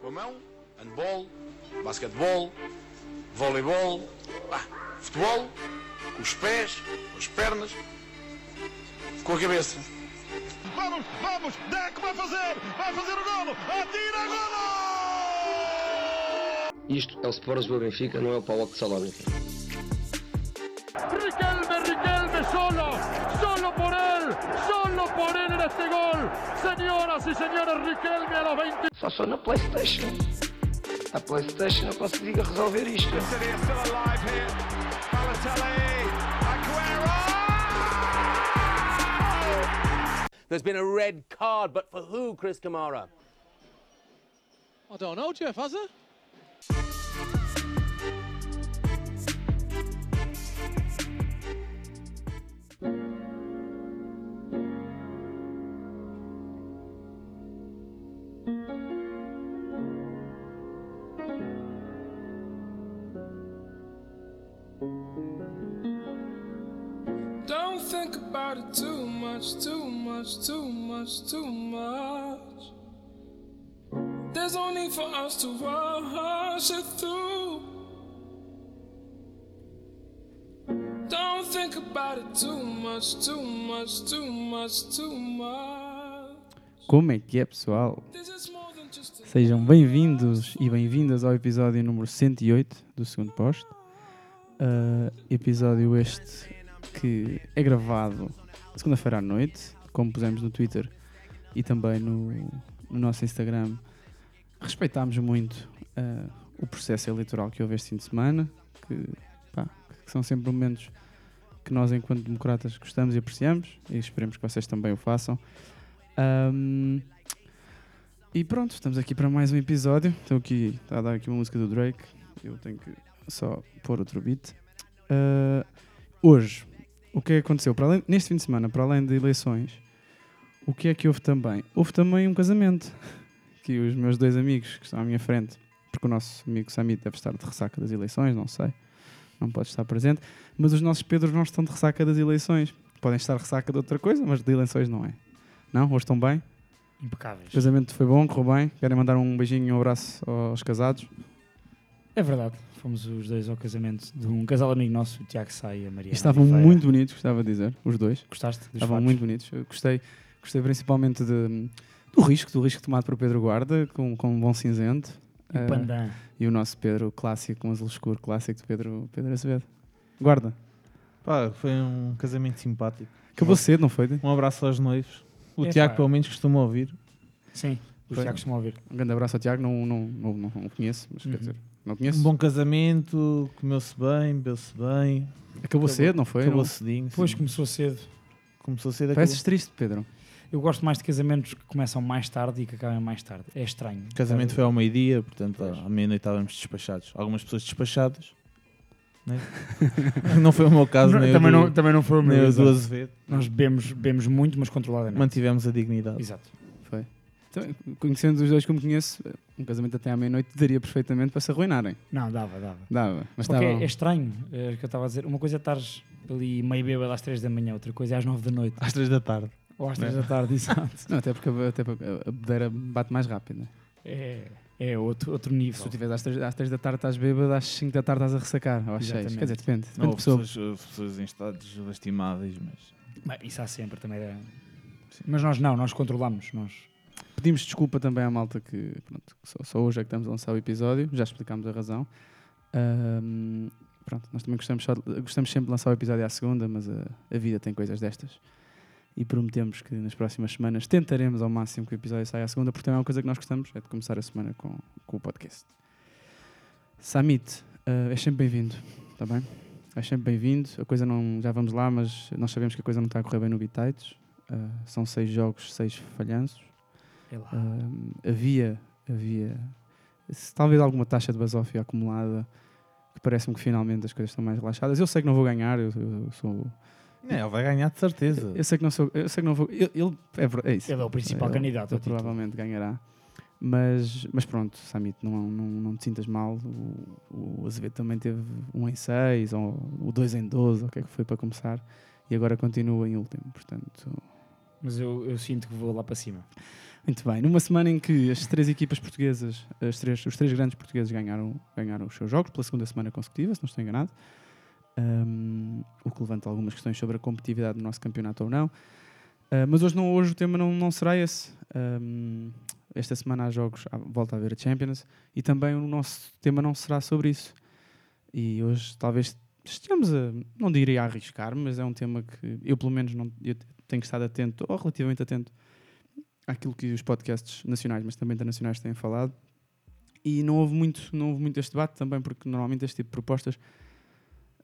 Com a mão, handball, basquetebol, voleibol, ah, futebol, com os pés, com as pernas, com a cabeça. Vamos, vamos, Deco vai fazer, vai fazer o golo, atira golo! Isto é o Sport do Benfica, não é o PAOK de Salónica. Riquelme, Riquelme solo, solo por él, solo por él en este gol. Señoras y señores, Riquelme a los 20 Só sou na Playstation. A Playstation eu consigo resolver isto. City are still alive here. Balotelli, Aguero! There's been a red card, but for who, Chris Kamara? I don't know, Jeff, has it? Much, too much, too much, too much. There's no need for us to rush it through. Don't think about it too much, too much, too much, too much. Como é que é, pessoal? Sejam bem-vindos e bem-vindas ao episódio número 108 do segundo posto. Ah, episódio este que é gravado segunda-feira à noite, como pusemos no Twitter e também no, no nosso Instagram. Respeitámos muito ah, o processo eleitoral que houve este fim de semana, que, pá, que são sempre momentos que nós, enquanto democratas, gostamos e apreciamos e esperemos que vocês também o façam. Ahm, e pronto, estamos aqui para mais um episódio. Estou aqui, está a dar aqui uma música do Drake. Eu tenho que só pôr outro beat. Ah, hoje, o que é que aconteceu? Para além, neste fim de semana, para além de eleições, o que é que houve também? Houve também um casamento. Que os meus dois amigos que estão à minha frente, porque o nosso amigo Samit deve estar de ressaca das eleições, não sei, não pode estar presente, mas os nossos Pedros não estão de ressaca das eleições. Podem estar de ressaca de outra coisa, mas de eleições não é. Não? Hoje estão bem? Impecáveis. O casamento foi bom, correu bem. Querem mandar um beijinho e um abraço aos casados? É verdade, fomos os dois ao casamento de um casal amigo nosso, o Tiago Sá e a Maria. Estavam muito bonitos, gostava de dizer, os dois. Gostaste dos Estavam fatos? muito bonitos. Eu gostei, gostei principalmente de- do risco, do risco tomado por Pedro Guarda, com, com um bom cinzento. E o Eh, Pandan. e o nosso Pedro clássico, um azul escuro clássico de Pedro, Pedro Azevedo. Guarda. Pá, foi um casamento simpático. Acabou cedo, não foi? Um abraço aos noivos. O É, Tiago, pá. pelo menos, costuma ouvir. Sim, o Foi. Tiago costuma ouvir. Um grande abraço ao Tiago, não, não, não, não, não o conheço, mas quer Uhum. dizer, não conheço. Um bom casamento, comeu-se bem, bebeu-se bem. Acabou cedo, não foi? Acabou Não- cedinho. Depois sim. começou cedo. Começou cedo. Pareces acabou. triste, Pedro. Eu gosto mais de casamentos que começam mais tarde e que acabam mais tarde. É estranho. O casamento foi ao meio-dia, portanto, à meia-noite estávamos despachados. Algumas pessoas despachadas. né? não foi o meu caso, Não, nem, também, do, não, também não foi o nem meu. o do. Azevedo. Nós bebemos, bebemos muito, mas controladamente. Mantivemos a dignidade. Exato. Então, conhecendo os dois como conheço, um casamento até à meia-noite daria perfeitamente para se arruinarem. Não, dava, dava. Dava, mas Porque estava... é estranho, é o que eu estava a dizer. Uma coisa é estares ali meio bêbado às 3 da manhã, outra coisa é às 9 da noite. Às três da tarde. Ou às 3 Não. da tarde, exato. Não, até porque, até porque a bedeira bate mais rápido. Né? É, é outro, outro Se nível. tu estiveres às 3, às três da tarde estás bêbado, às 5 da tarde estás a ressacar, ou às 6. Exatamente. Quer dizer, depende. Depende Ou de pessoa. pessoas, pessoas em estados lastimáveis, mas. Bem, isso há sempre também. É... Mas nós não, nós controlamos. Nós... Pedimos desculpa também à malta que, pronto, que só, só hoje é que estamos a lançar o episódio, já explicámos a razão. Ahm, pronto, nós também gostamos, só gostamos sempre de lançar o episódio à segunda, mas a, a vida tem coisas destas. E prometemos que nas próximas semanas tentaremos ao máximo que o episódio saia à segunda, porque também é uma coisa que nós gostamos, é de começar a semana com, com o podcast. Samit, ah, és sempre bem-vindo, está bem? És sempre bem-vindo. A coisa não. Já vamos lá, mas nós sabemos que a coisa não está a correr bem no Bitites. Ah, são seis jogos, seis falhanços. Lá. Ahm, havia, havia talvez alguma taxa de basófia acumulada que parece-me que finalmente as coisas estão mais relaxadas. Eu sei que não vou ganhar, eu, eu sou. Não, ele vai ganhar de certeza. Eu sei que não sou. Eu sei que não vou. eu- Ele é, é isso. Ele é o principal Ele- candidato. Ele provavelmente ganhará. Mas, mas pronto, Samit, não, não, não te sintas mal. O, o Azevedo também teve um em 6, ou o 2 em 12, ou o que é que foi para começar, e agora continua em último. Portanto, Mas eu, eu sinto que vou lá para cima. Muito bem. Numa semana em que as três equipas portuguesas, as três, os três grandes portugueses ganharam, ganharam os seus jogos pela segunda semana consecutiva, se não estou enganado, um, o que levanta algumas questões sobre a competitividade do nosso campeonato ou não. Uh, mas hoje, não, hoje o tema não, não será esse. Um, esta semana há jogos, volta a haver a Champions e também o nosso tema não será sobre isso. E hoje talvez estejamos a, não diria a arriscar, mas é um tema que eu pelo menos não, eu tenho estado atento, ou relativamente atento, àquilo que os podcasts nacionais, mas também internacionais têm falado. E não houve muito, não houve muito este debate também, porque normalmente este tipo de propostas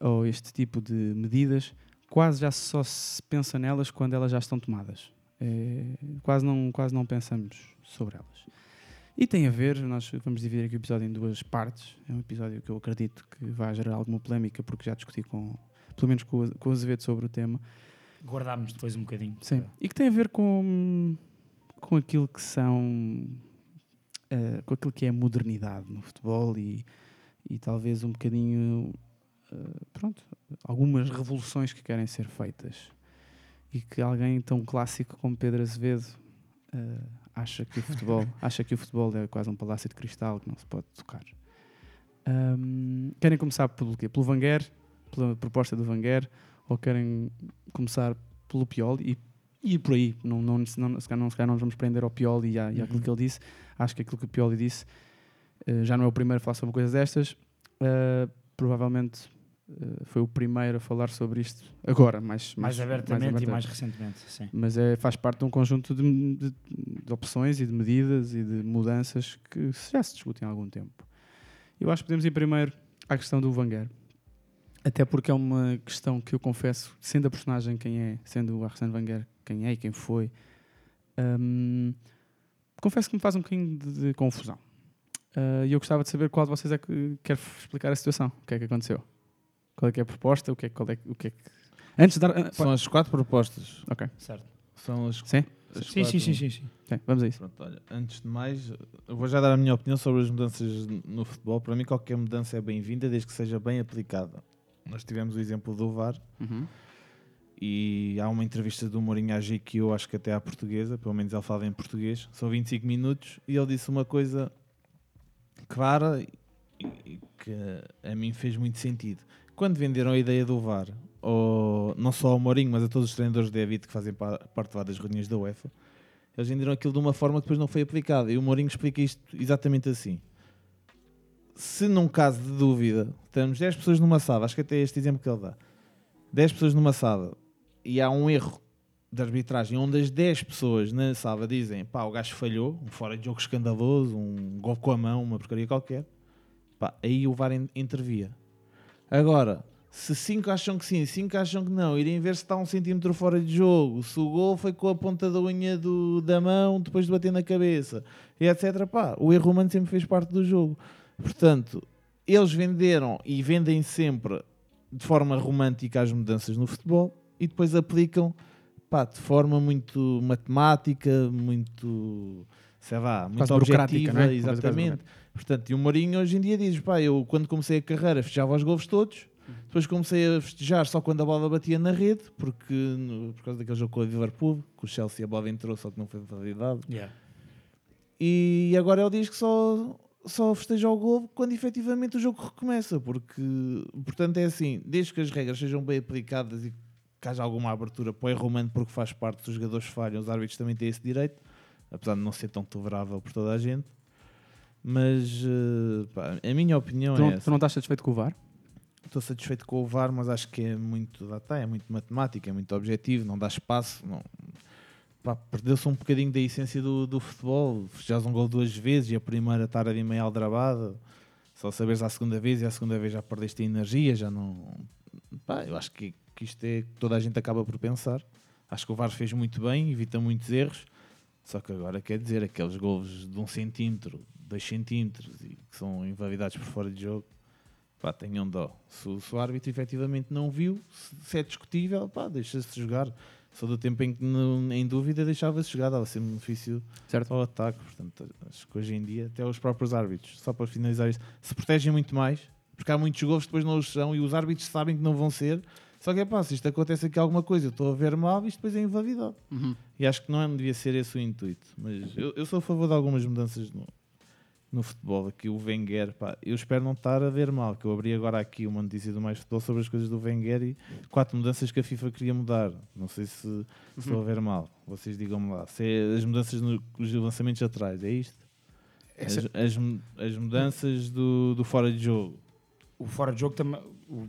ou este tipo de medidas quase já só se pensa nelas quando elas já estão tomadas. É, quase, não, quase não pensamos sobre elas. E tem a ver, nós vamos dividir aqui o episódio em duas partes. É um episódio que eu acredito que vai gerar alguma polémica, porque já discuti com, pelo menos com, o- com o Azevedo sobre o tema. Guardámos depois um bocadinho. Sim. E que tem a ver com, com aquilo que são. eh, com aquilo que é a modernidade no futebol e, e talvez um bocadinho. eh, pronto, algumas revoluções que querem ser feitas. E que alguém tão clássico como Pedro Azevedo eh, acha que o futebol acha que o futebol é quase um palácio de cristal que não se pode tocar. Ahm, querem começar pelo quê? Pelo Wenger, pela proposta do Wenger, ou querem começar pelo Pioli e, e por aí? Não, não, não, se calhar não, se calhar não nos vamos prender ao Pioli e, à, e àquilo Uhum. que ele disse. Acho que aquilo que o Pioli disse eh, já não é o primeiro a falar sobre coisas destas. Eh, provavelmente eh, foi o primeiro a falar sobre isto agora, mais, Mais abertamente e abertamente. mais recentemente, sim. Mas é, faz parte de um conjunto de, de- de opções e de medidas e de mudanças que já se discutem há algum tempo. Eu acho que podemos ir primeiro à questão do Wenger. Até porque é uma questão que eu confesso, sendo a personagem quem é, sendo o Arsène Wenger quem é e quem foi, hum, confesso que me faz um bocadinho de, de confusão. Ah, E eu gostava de saber qual de vocês é que quer explicar a situação. O que é que aconteceu? Qual é que é a proposta? O que é, qual é, que- o que, é que... Antes de dar... ah, São as quatro propostas. Ok. Certo. São as, Sim? as Sim, sim, quatro. sim, sim, sim. Ok, vamos a isso. Pronto, olha, antes de mais, eu vou já dar a minha opinião sobre as mudanças no futebol. Para mim, qualquer mudança é bem-vinda, desde que seja bem aplicada. Nós tivemos o exemplo do VAR Uhum. E há uma entrevista do Mourinho à eu acho que até à portuguesa, pelo menos ele falava em português, são 25 minutos e ele disse uma coisa clara e, que a mim fez muito sentido. Quando venderam a ideia do VAR, ou, não só ao Mourinho, mas a todos os treinadores de David que fazem pa- parte lá das reuniões da UEFA, eles venderam aquilo de uma forma que depois não foi aplicada. E o Mourinho explica isto exatamente assim. Se num caso de dúvida, temos 10 pessoas numa sala, acho que até este exemplo que ele dá, 10 pessoas numa sala e há um erro de arbitragem onde as 10 pessoas na sala dizem pá, o gajo falhou, um fora de jogo escandaloso, um gol com a mão, uma porcaria qualquer, pá, aí o VAR in- intervia. Agora, se 5 acham que sim, 5 acham que não, irem ver se está um centímetro fora de jogo, se o gol foi com a ponta da unha do- da mão depois de bater na cabeça, e etc. Pá, o erro humano sempre fez parte do jogo. Portanto, eles venderam e vendem sempre de forma romântica as mudanças no futebol e depois aplicam pá, de forma muito matemática, muito, sei lá, muito objetiva, é? Exatamente. Portanto, e o Mourinho hoje em dia diz, pá, eu quando comecei a carreira festejava os gols todos, depois comecei a festejar só quando a bola batia na rede, porque no- por causa daquele jogo com o Liverpool, que o Chelsea a bola entrou, só que não foi validado. Yeah. E agora ele diz que só, só festeja o gol quando efetivamente o jogo recomeça, porque, portanto, é assim, desde que as regras sejam bem aplicadas e que haja alguma abertura para o erro humano, porque faz parte dos jogadores falham, os árbitros também têm esse direito, apesar de não ser tão tolerável por toda a gente. Mas eh, pá, a minha opinião Tu é não, essa. tu não estás satisfeito com o VAR? Estou satisfeito com o VAR, mas acho que é muito, está, é muito matemático, é muito objetivo, não dá espaço. Não, Perdeu-se um bocadinho da essência do, do futebol. Já um gol duas vezes e a primeira estar ali meio aldrabada. Só saberes à segunda vez e à segunda vez já perdeste a energia, já não. Pá, eu acho que, que isto é que toda a gente acaba por pensar. Acho que o VAR fez muito bem, evita muitos erros. Só que agora quer dizer, aqueles gols de um centímetro, dois centímetros e que são invalidados por fora de jogo, pá, tenham dó. Se, o- se o árbitro efetivamente não viu, se, se é discutível, pá, deixa-se jogar. Só do tempo em que, não- em dúvida, deixava-se jogar, dava sempre benefício Certo. ao ataque. Portanto, acho que hoje em dia, até os próprios árbitros, só para finalizar isso, se protegem muito mais, porque há muitos gols que depois não os são e os árbitros sabem que não vão ser, Só que é pá, se isto acontece aqui alguma coisa, eu estou a ver mal, isto depois é invalidado. Uhum. E acho que não é- devia ser esse o intuito. Mas eu, eu sou a favor de algumas mudanças no, no futebol. Aqui o Wenger, pá, eu espero não estar a ver mal, que eu abri agora aqui uma notícia do Mais Futebol sobre as coisas do Wenger e quatro mudanças que a FIFA queria mudar. Não sei se se estou a ver mal. Vocês digam-me lá. Se é as mudanças nos lançamentos atrás, é isto? As, Essa- as, as mudanças do, do fora de jogo. O fora de jogo também. o-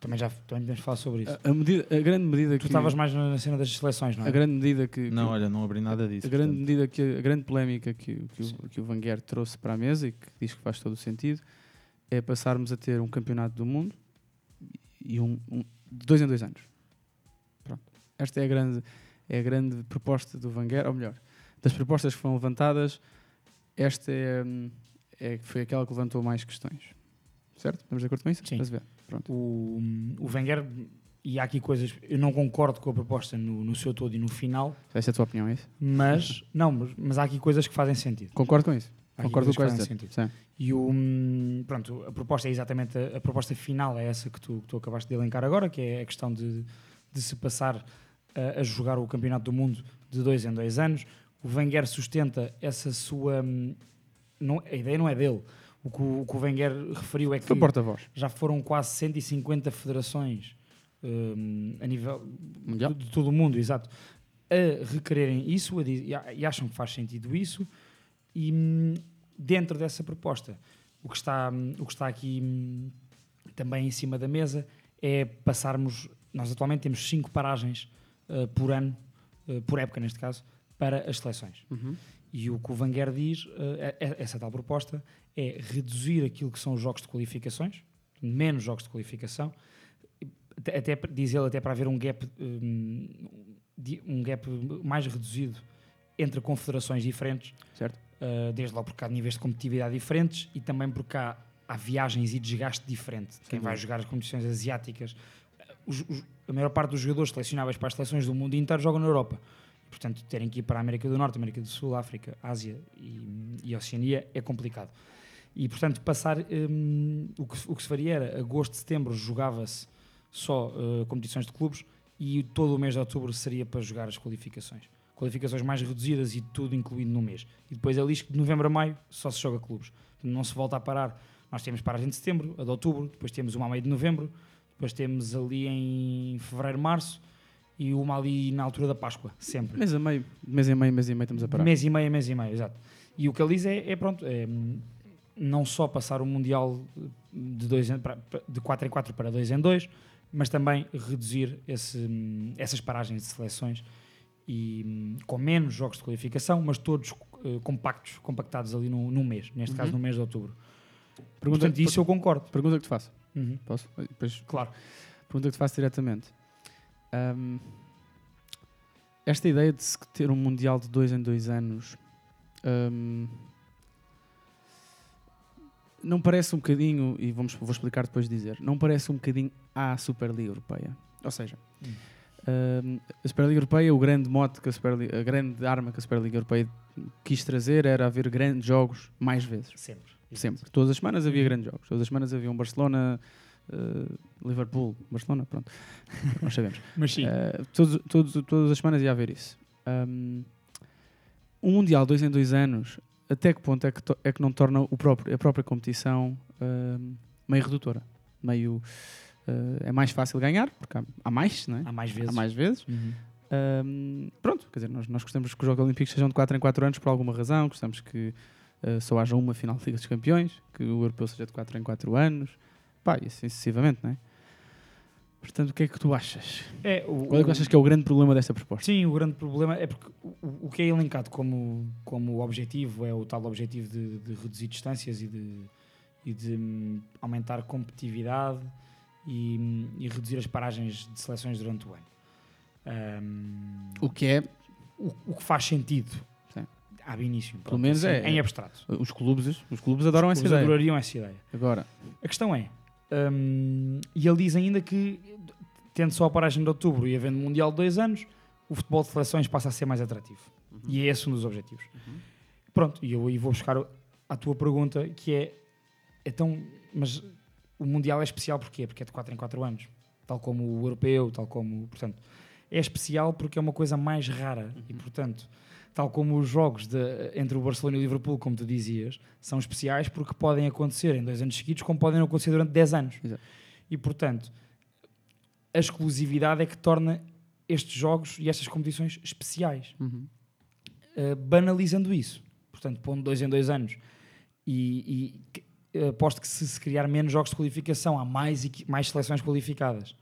Também já também podemos falar sobre isso. A, a medida, a grande medida Tu que. estavas mais na na cena das seleções, não é? A grande medida que. Não, que- olha, não abri nada disso. A grande medida que a grande polémica que, que, o, que o Wenger trouxe para a mesa e que diz que faz todo o sentido é passarmos a ter um campeonato do mundo e um, um- de dois em dois anos. Pronto. Esta é a grande é a grande proposta do Wenger, ou melhor, das propostas que foram levantadas, esta é, hum, é foi aquela que levantou mais questões. Certo? Estamos de acordo com isso? Sim. A ver? Pronto. O, o Wenger, e há aqui coisas, eu não concordo com a proposta no, no seu todo e no final, Essa é a tua opinião, é isso? mas, não, mas, mas há aqui coisas que fazem sentido. Concordo com isso. Há Concordo com o que vais coisas que dizer. fazem Sim. E o, pronto, a proposta é exatamente a, a proposta final, é essa que tu, que tu acabaste de elencar agora, que é a questão de, de se passar a, a jogar o Campeonato do Mundo de dois em dois anos. O Wenger sustenta essa sua. hum, Não, a ideia não é dele. O que o, o que o Wenger referiu é que já foram quase 150 federações hum, a nível de, de todo o mundo, exato, a requererem isso e a- e acham que faz sentido isso. E hum, dentro dessa proposta, o que está, hum, o que está aqui hum, também em cima da mesa é passarmos. Nós atualmente temos cinco paragens uh, por ano, uh, por época neste caso, para as seleções. Uhum. E o que o Wenger diz, uh, é- é- essa tal proposta, é reduzir aquilo que são os jogos de qualificações, menos jogos de qualificação, até, diz ele até para haver um gap, um gap mais reduzido entre confederações diferentes, Certo. desde logo porque há níveis de competitividade diferentes e também porque há, há viagens e desgaste diferente. Quem vai jogar as competições asiáticas, os- os- a maior parte dos jogadores selecionáveis para as seleções do mundo inteiro jogam na Europa. Portanto, terem que ir para a América do Norte, América do Sul, África, Ásia e, e Oceania é complicado. E, portanto, passar. hum, o, que, o que se faria era, agosto, setembro, jogava-se só uh, competições de clubes e todo o mês de outubro seria para jogar as qualificações. Qualificações mais reduzidas e tudo incluído no mês. E depois diz que de novembro a maio só se joga clubes. Não se volta a parar. Nós temos paragem de setembro, a de outubro, depois temos uma a meio de novembro, depois temos ali em fevereiro, março e uma ali na altura da Páscoa, sempre. Mês a meio, mês e meio, mês e meio estamos a parar. Mês e meio, mês e meio, exato. E o que ele diz é, é pronto, é, não só passar o Mundial de, dois em, de 4 em 4 para 2 em 2, mas também reduzir esse, essas paragens de seleções e com menos jogos de qualificação, mas todos eh, compactos, compactados ali num, num mês, neste caso Uhum. no mês de outubro. Pergunta, Portanto, isso eu concordo. pergunta que te faço. Uhum. Posso? Depois, Claro. pergunta que te faço diretamente. Ahm, esta ideia de se ter um Mundial de dois em dois anos ahm, não parece um bocadinho, e vamos, vou explicar depois de dizer, não parece um bocadinho à Superliga Europeia. Ou seja, Hum. ahm, a Superliga Europeia, o grande mote, que a, Superliga, a grande arma que a Superliga Europeia quis trazer era haver grandes jogos mais vezes. Sempre. Sempre. Todas as semanas havia grandes jogos. Todas as semanas havia um Barcelona, eh, Liverpool, Barcelona, pronto. Nós sabemos. Mas sim. Eh, todos, todos, todas as semanas ia haver isso. Um, um Mundial dois em dois anos, até que ponto é que, to- é que não torna o próprio, a própria competição um, meio redutora? Meio, eh, é mais fácil ganhar, porque há, há mais, não é? Há mais vezes. Há mais vezes. Uhum. Um, pronto, quer dizer, nós, nós gostamos que os Jogos Olímpicos sejam de 4 em 4 anos por alguma razão, gostamos que uh, só haja uma final de Liga dos Campeões, que o Europeu seja de 4 em 4 anos, pá, e assim sucessivamente, não é? Portanto, o que é que tu achas? É, o, Qual é que o- achas que é o grande problema desta proposta? Sim, o grande problema é porque o, o que é elencado como, como objetivo é o tal objetivo de, de reduzir distâncias e de, e de hum, aumentar competitividade e, hum, e reduzir as paragens de seleções durante o ano. Hum, O que é, o, o que faz sentido Sim. ao início, Pelo menos assim, é- em abstrato. os clubes, os clubes adoram essa Eles ideia. adorariam essa ideia. Agora, A questão é, hum, e ele diz ainda que, tendo só a paragem de outubro e havendo Mundial de dois anos, o futebol de seleções passa a ser mais atrativo. E é esse um dos objetivos. Pronto, e eu aí vou buscar a tua pergunta, que é, então, mas o Mundial é especial porquê? Porque é de 4 em 4 anos. tal como o europeu, tal como, portanto, é especial porque é uma coisa mais rara e, portanto, tal como os jogos de- entre o Barcelona e o Liverpool, como tu dizias, são especiais porque podem acontecer em dois anos seguidos, como podem acontecer durante 10 anos. Exato. E, portanto, a exclusividade é que torna estes jogos e estas competições especiais. Uhum. Uh, banalizando isso, portanto, pondo dois em dois anos e, e aposto que se, se criar menos jogos de qualificação, há mais, mais seleções qualificadas.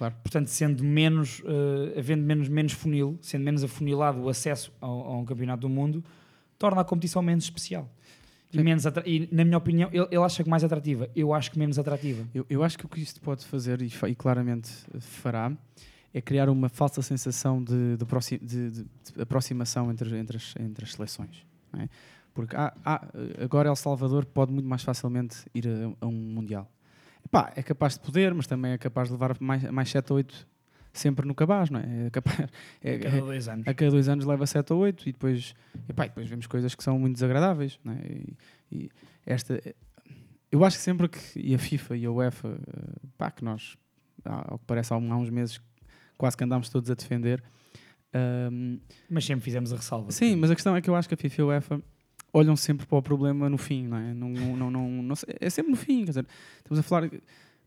Claro. Portanto, sendo menos, uh, havendo menos, menos funil, sendo menos afunilado o acesso ao, a um campeonato do mundo, torna a competição menos especial. E, menos e, na minha opinião, ele, ele acha que mais atrativa. Eu acho que menos atrativa. Eu, eu acho que o que isto pode fazer, e, fa- e claramente fará, é criar uma falsa sensação de, de, de- de- aproximação entre, entre, as, entre as seleções. é? Porque há- há- agora El Salvador pode muito mais facilmente ir a, a um Mundial. Epá, é capaz de poder, mas também é capaz de levar mais, mais 7 ou 8 sempre no cabaz, não é? É capaz, é- A cada dois anos. a cada dois anos leva 7 ou 8 e depois, epá, e depois vemos coisas que são muito desagradáveis. Não é? e, e esta, eu acho que sempre que e a FIFA e a UEFA, eh, pá, que nós, ao que parece, há um- uns meses quase que andámos todos a defender. ahm, Mas sempre fizemos a ressalva. sim, mas a questão é que eu acho que a FIFA e a UEFA olham sempre para o problema no fim, não é? Não, não, não, não- não é sempre no fim, quer dizer, estamos a falar,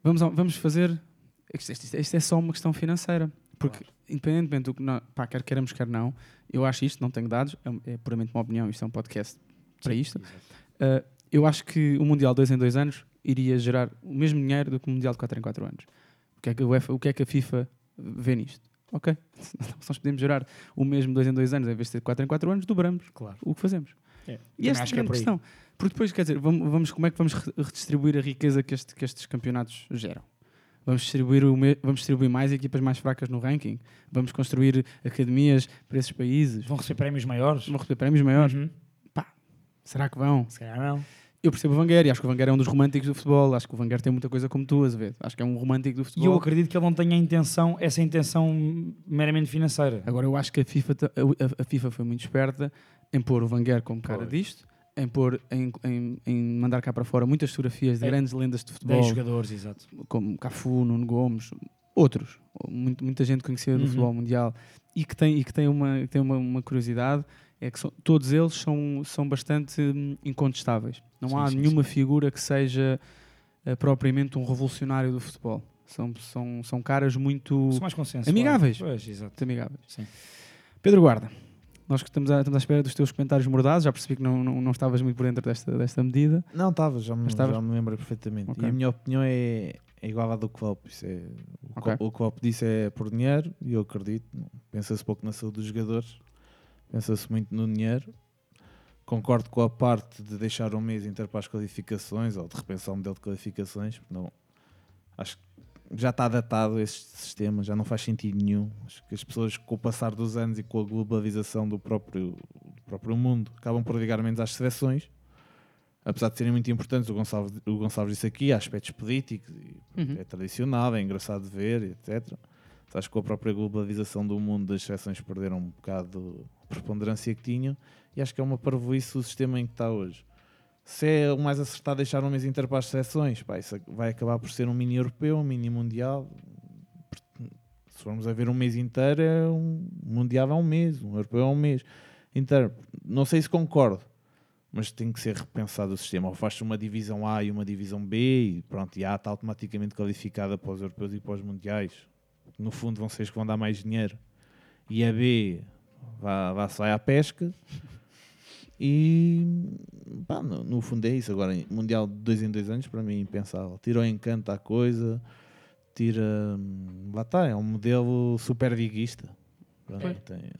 vamos, vamos fazer, isto, isto- é só uma questão financeira, porque independentemente do que, nós, pá, quer queiramos, quer não, eu acho isto, não tenho dados, é, é puramente uma opinião, isto é um podcast para isto, Uh, eu acho que o Mundial 2 em 2 anos iria gerar o mesmo dinheiro do que o Mundial de 4 em 4 anos. O que é que a, UEFA, o que é que a FIFA vê nisto? Ok, se nós podemos gerar o mesmo 2 em 2 anos, em vez de ter 4 em 4 anos, dobramos Claro. o que fazemos. É, E esta é a acho é grande aí. questão. Porque depois, quer dizer, vamos, vamos- como é que vamos re- redistribuir a riqueza que, este- que estes campeonatos geram? Vamos distribuir, o vamos distribuir mais equipas mais fracas no ranking? Vamos construir academias para esses países? Vão receber prémios maiores? Vão receber prémios maiores? Uhum. Será que vão? Se calhar não. Eu percebo o Wenger e acho que o Wenger é um dos românticos do futebol. Acho que o Wenger tem muita coisa como tu, a ver. Acho que é um romântico do E futebol. eu acredito que ele não tenha a intenção, essa intenção meramente financeira. Agora, eu acho que a FIFA, a, a FIFA foi muito esperta em pôr o Wenger como cara disto, em, pôr, em, em, em mandar cá para fora muitas fotografias de É. grandes lendas de futebol, 10 jogadores, exato. como Cafu, Nuno Gomes, outros. Muito- muita gente conhecida do Uhum. futebol mundial e que tem, e que tem, uma, que tem uma, uma curiosidade. É que são- todos eles são, são bastante hum, incontestáveis. Não Sim, há sim, nenhuma figura que seja eh, propriamente um revolucionário do futebol. São, são, são caras muito São mais amigáveis. Pois, exato. muito amigáveis. Sim. Pedro Guarda, nós que estamos à, estamos à espera dos teus comentários mordados. Já percebi que não, não, não estavas muito por dentro desta, desta medida. Não, estava, já, me- já me lembro perfeitamente. Ok. E a minha opinião é, é igual à do Klopp. Isso é, o, Ok. Klopp, o Klopp disse é por dinheiro e eu acredito. Pensa-se pouco na saúde dos jogadores, pensa-se muito no dinheiro. Concordo com a parte de deixar um mês inteiro para as qualificações ou de repensar o modelo de qualificações. porque Não, acho que já está datado este sistema, já não faz sentido nenhum. Acho que as pessoas, com o passar dos anos e com a globalização do próprio, do próprio mundo, acabam por ligar menos às seleções apesar de serem muito importantes, o Gonçalves, o Gonçalves disse aqui, há aspectos políticos, Uhum. é tradicional, é engraçado de ver, etc. Mas Acho que com a própria globalização do mundo, as seleções perderam um bocado preponderância que tinham, e acho que é uma parvoíce o sistema em que está hoje. Se é o mais acertado deixar mês inteiro para as seleções, pá, isso vai acabar por ser um mini europeu, um mini mundial. Se formos a ver um mês inteiro, é um mundial é um mês, um europeu é um mês inteiro. Não sei se concordo, mas tem que ser repensado o sistema. Ou faz-se uma divisão A e uma divisão B e pronto, e A está automaticamente qualificada para os europeus e para os mundiais. No fundo vão ser os que vão dar mais dinheiro. E a B vá, vá sai à pesca. E pá, no, no fundo é isso. Agora, Mundial de dois em dois anos, para mim, é impensável. Tira o encanto à coisa, tira. hum, Lá está, é um modelo super viguista. Pronto, Pois. tem-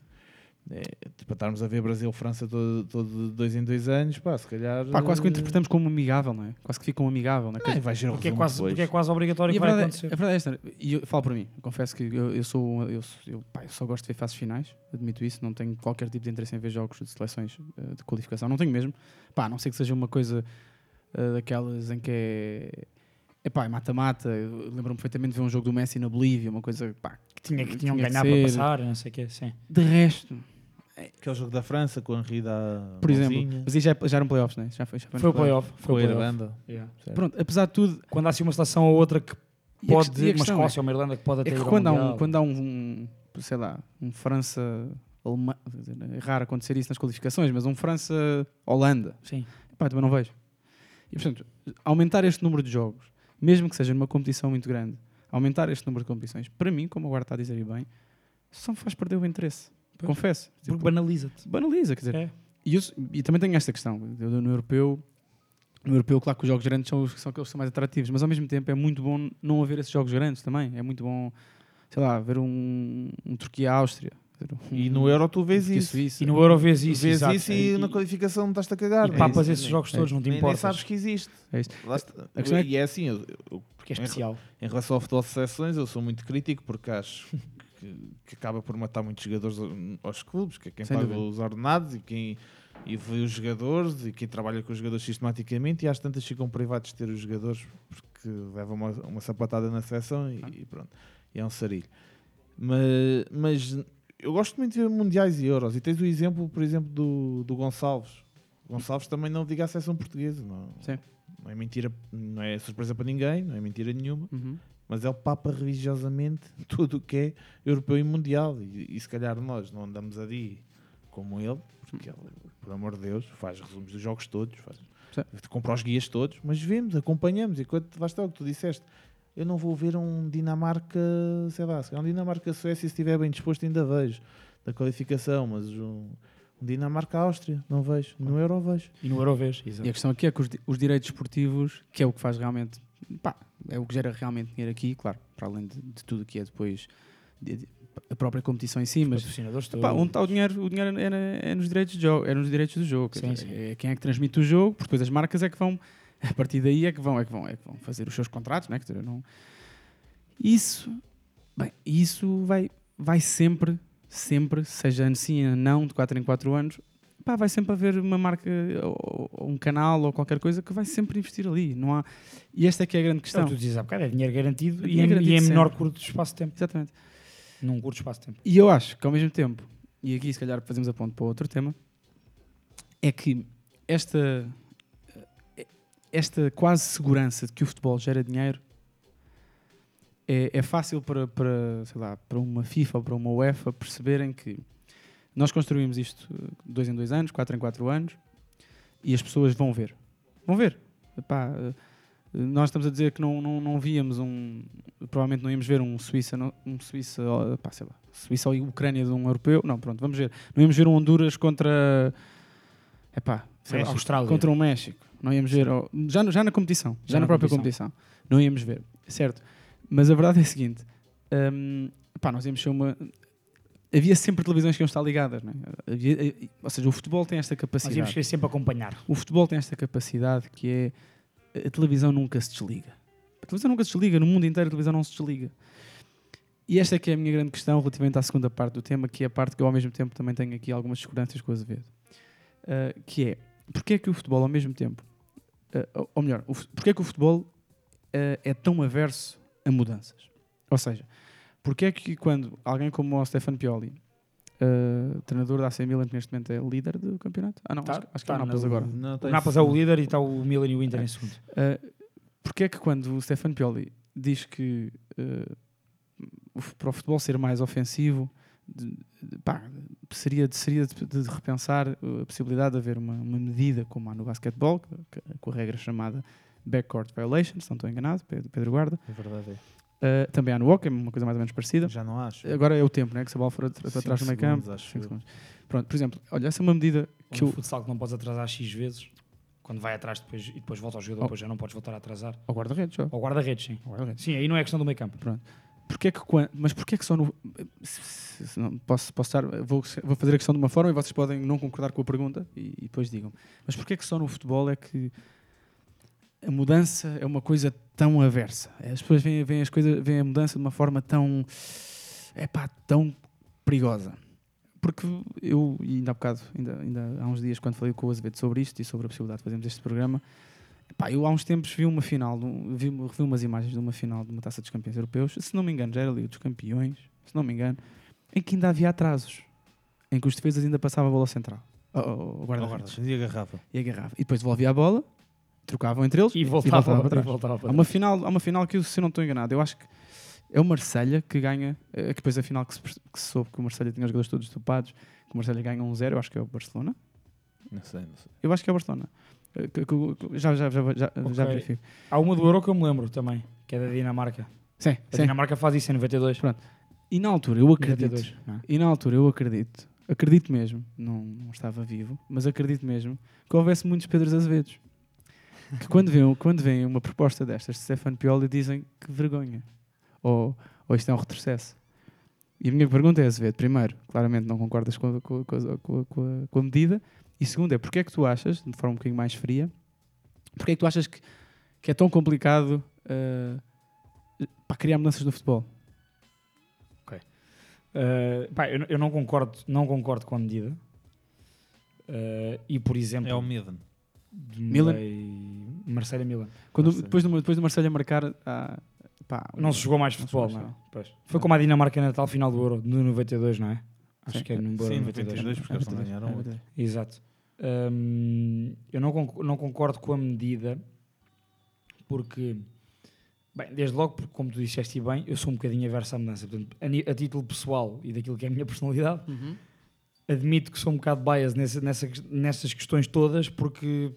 é, para estarmos a ver Brasil-França todo, todo de dois em dois anos, pá, se calhar. Pá, quase que o eh, interpretamos como amigável, não é? Quase que fica um amigável, não é? Não, vai Porque é, quase, depois. porque é quase obrigatório E que vai verdade, acontecer. a verdade é esta, e eu falo por mim, confesso que eu, eu sou, eu, eu, pá, eu só gosto de ver fases finais, admito isso, não tenho qualquer tipo de interesse em ver jogos de seleções eh, de qualificação, não tenho mesmo, pá, a não sei que seja uma coisa eh, daquelas em que é, é pá, é mata-mata, lembro-me perfeitamente de ver um jogo do Messi na Bolívia, uma coisa, pá, Que, tinha, que tinham que tinha ganhar para passar, não sei o quê. Sim. de resto, Aquele jogo da França com a Henri da por exemplo, mãozinha, mas isso já, já eram playoffs, não é? Já foi, já Foi o nos playoffs. playoff. com a Foi o playoff. Irlanda. Yeah. Pronto, apesar de tudo, Quando há assim uma seleção ou outra que a pode, quest- e a uma questão Escócia é- ou uma Irlanda que pode É até que ir ao quando há, um, quando há um, um, sei lá, um França. Dizer, é raro acontecer isso nas qualificações, mas um França-Holanda, Sim. pá, também não vejo. E portanto, aumentar este número de jogos, mesmo que seja numa competição muito grande, aumentar este número de competições, para mim, como agora está a dizer e bem, só me faz perder o interesse. Pois. Confesso. Porque Tipo, banaliza-te. banaliza, quer dizer. É. E, eu- e também tenho esta questão. eu No europeu, no europeu, claro que os jogos grandes são, os- são aqueles que são mais atrativos, mas ao mesmo tempo é muito bom não haver esses jogos grandes também. É muito bom, sei lá, ver um, um Turquia-Áustria. um- E no Euro tu vês Turquia- isso. Suíça. E no Euro vês isso. vês exato. isso e, na qualificação estás-te a cagar. e É papas isso. esses jogos todos, não te Nem- nem sabes que existe. É questão é que- E é assim, eu- eu- Porque é em- especial. Em relação ao futebol de seleções, eu sou muito crítico porque acho que, que acaba por matar muitos jogadores aos clubes, que é quem Sem paga dúvida. os ordenados e quem e vê os jogadores e quem trabalha com os jogadores sistematicamente e às tantas ficam privados de ter os jogadores porque levam uma, uma sapatada na seleção e, e pronto. E é um sarilho. Mas, mas eu gosto muito de ver mundiais e euros. E tens o exemplo, por exemplo, do, do Gonçalves. O Gonçalves também não liga à seleção portuguesa. Não, Sim. não é mentira, não é surpresa para ninguém, não é mentira nenhuma Uhum. Mas ele papa religiosamente tudo o que é europeu e mundial. E, e se calhar nós não andamos ali como ele, porque ele, por amor de Deus, faz resumos dos jogos todos, faz, compra os guias todos, mas vemos, acompanhamos. E quando vais estar o que tu disseste, eu não vou ver um Dinamarca, sei lá, se calhar um Dinamarca-Suécia, se estiver bem disposto, ainda vejo da qualificação, mas um, um Dinamarca-Áustria, não vejo. No Euro vejo. E no Euro vês. E a questão aqui é que os, os direitos esportivos, que é o que faz realmente, pá, é o que gera realmente dinheiro aqui, claro, para além de, de tudo que é depois de- de- a própria competição em si, mas pá, onde está o dinheiro? O dinheiro é, na- é nos direitos de jogo, é nos direitos do jogo. Sim, sim. É quem é que transmite o jogo, porque depois as marcas é que vão, a partir daí é que vão, é que vão, é que vão fazer os seus contratos, né? Dizer, não... Isso, bem, isso vai, vai sempre, sempre, seja ano sim, ano não, de 4 em 4 anos, pá, vai sempre haver uma marca ou, ou um canal ou qualquer coisa que vai sempre investir ali. Não há... E esta é que é a grande Então, questão. tu dizes há bocado, é dinheiro garantido, É e, dinheiro em, garantido e em menor curto espaço de tempo. Exatamente. Num curto espaço de tempo. E eu acho que ao mesmo tempo, e aqui se calhar fazemos a ponto para outro tema, é que esta, esta quase segurança de que o futebol gera dinheiro é, é fácil para, para, sei lá, para uma FIFA ou para uma UEFA perceberem que nós construímos isto eh, dois em dois anos, quatro em quatro anos, e as pessoas vão ver. Vão ver. Epá, eh, nós estamos a dizer que não, não, não víamos um. Provavelmente não íamos ver um Suíça, um Suíça, pá, sei lá, Suíça ou Ucrânia de um europeu. Não, pronto, vamos ver. Não íamos ver um Honduras contra. Epá, sei lá. Austrália. Contra um México. Não íamos ver. já, já na competição. Já, Já na, própria competição. competição. Não íamos ver. Certo. Mas a verdade é a seguinte: hum, pá, nós íamos ser uma. Havia sempre televisões que iam estar ligadas, não é? Havia- eh, ou seja, o futebol tem esta Nós capacidade. íamos querer sempre acompanhar. O futebol tem esta capacidade que é a televisão nunca se desliga. A televisão nunca se desliga, no mundo inteiro a televisão não se desliga. E esta é que é a minha grande questão relativamente à segunda parte do tema, que é a parte que eu ao mesmo tempo também tenho aqui algumas discordâncias com o Azevedo. Uh, que é, porque é que o futebol ao mesmo tempo, uh, ou- melhor, porque é que o futebol uh, é tão averso a mudanças? Ou seja, porque é que quando alguém como o Stefano Pioli, uh, treinador da AC Milan, que neste momento é líder do campeonato, ah não, Tá- acho, que- acho que tá é o Nápoles no- agora. Não, O Nápoles é o líder e está o Milan e o Inter em segundo. Uh, porque é que quando o Stefano Pioli diz que uh, para o futebol ser mais ofensivo de- de- pá, seria, de, seria de, de repensar a possibilidade de haver uma, uma medida como há no basquetebol, que- que- com a regra chamada backcourt violation, se não estou enganado, Pedro, Pedro Guarda. É verdade. Uh, também há no hockey, uma coisa mais ou menos parecida. Já não acho. Agora é o tempo, né? que se a bola for at- para Cinco trás do meio campo. segundos, acho cinco segundos. Pronto, por exemplo, olha, essa é uma medida que no eu, futsal que não podes atrasar X vezes. Quando vai atrás depois, e depois volta ao jogador, Oh. depois já não podes voltar a atrasar. ao guarda-redes. Ao guarda-redes, sim. Guarda-redes. Sim, aí não é questão do meio campo. Porquê que, mas porquê que só no. se- se- se não- posso, posso estar. Vou, vou fazer a questão de uma forma e vocês podem não concordar com a pergunta e, e depois digam. Mas porquê que só no futebol é que a mudança é uma coisa tão aversa? As pessoas veem, veem, as coisas, veem a mudança de uma forma tão. É pá, tão perigosa. Porque eu, e ainda há bocado, ainda, ainda há uns dias, quando falei com o Azevedo sobre isto e sobre a possibilidade de fazermos este programa, Pá, eu há uns tempos vi uma final, vi, vi umas imagens de uma final de uma taça dos campeões europeus, se não me engano, já era a Liga dos Campeões, se não me engano, em que ainda havia atrasos, em que os defesas ainda passavam a bola central, ao, ao guarda-redes, E a garrafa. e agarrava. E depois devolvia a bola trocavam entre eles E voltava, para e trás. voltava para há, uma trás. final, há uma final que, eu, se eu não estou enganado, eu acho que é o Marselha que ganha, eh, que depois a final que se, que se soube que o Marselha tinha os jogadores todos topados, que o Marselha ganha 1-0, eu acho que é o Barcelona. Não sei, não sei. Eu acho que é o Barcelona. Eh, já, já, já, já, já Ok. verifico. Há uma do Euro que eu me lembro também, que é da Dinamarca. Sim, A sim. Dinamarca faz isso em 92. Pronto. E na altura eu acredito, 92, não é? e na altura eu acredito, acredito mesmo, não, não estava vivo, mas acredito mesmo que houvesse muitos Pedros Azevedos. Que quando vêm, quando vêm uma proposta destas de Stefano Pioli dizem que vergonha. Ou, ou isto é um retrocesso. E a minha pergunta é, Azevedo, primeiro, claramente não concordas com a, com a- com a- com a- com medida, e segundo é, porque é que tu achas, de forma um bocadinho mais fria, porque é que tu achas que, que é tão complicado eh, para criar mudanças no futebol? Uh, pá, eu, eu não concordo, não concordo com a medida. Uh, e por exemplo, É o Milan. Milan? Marcelo Milan. Quando, Marselha. depois, do, depois do Marselha marcar, ah, pá, Não se jogou mais não futebol, jogou não é? Pois. Foi como a Dinamarca na tal final do Euro, no 92, não é? Acho Sim. que é no Euro Sim, 92. 92, porque eles não É ganharam outro. Exato. Hum, eu não, conc- não concordo com a medida porque, bem, desde logo, porque, como tu disseste bem, eu sou um bocadinho averso à mudança. Portanto, a, a título pessoal e daquilo que é a minha personalidade, Uhum. admito que sou um bocado bias nessa, nessa, nessas questões todas porque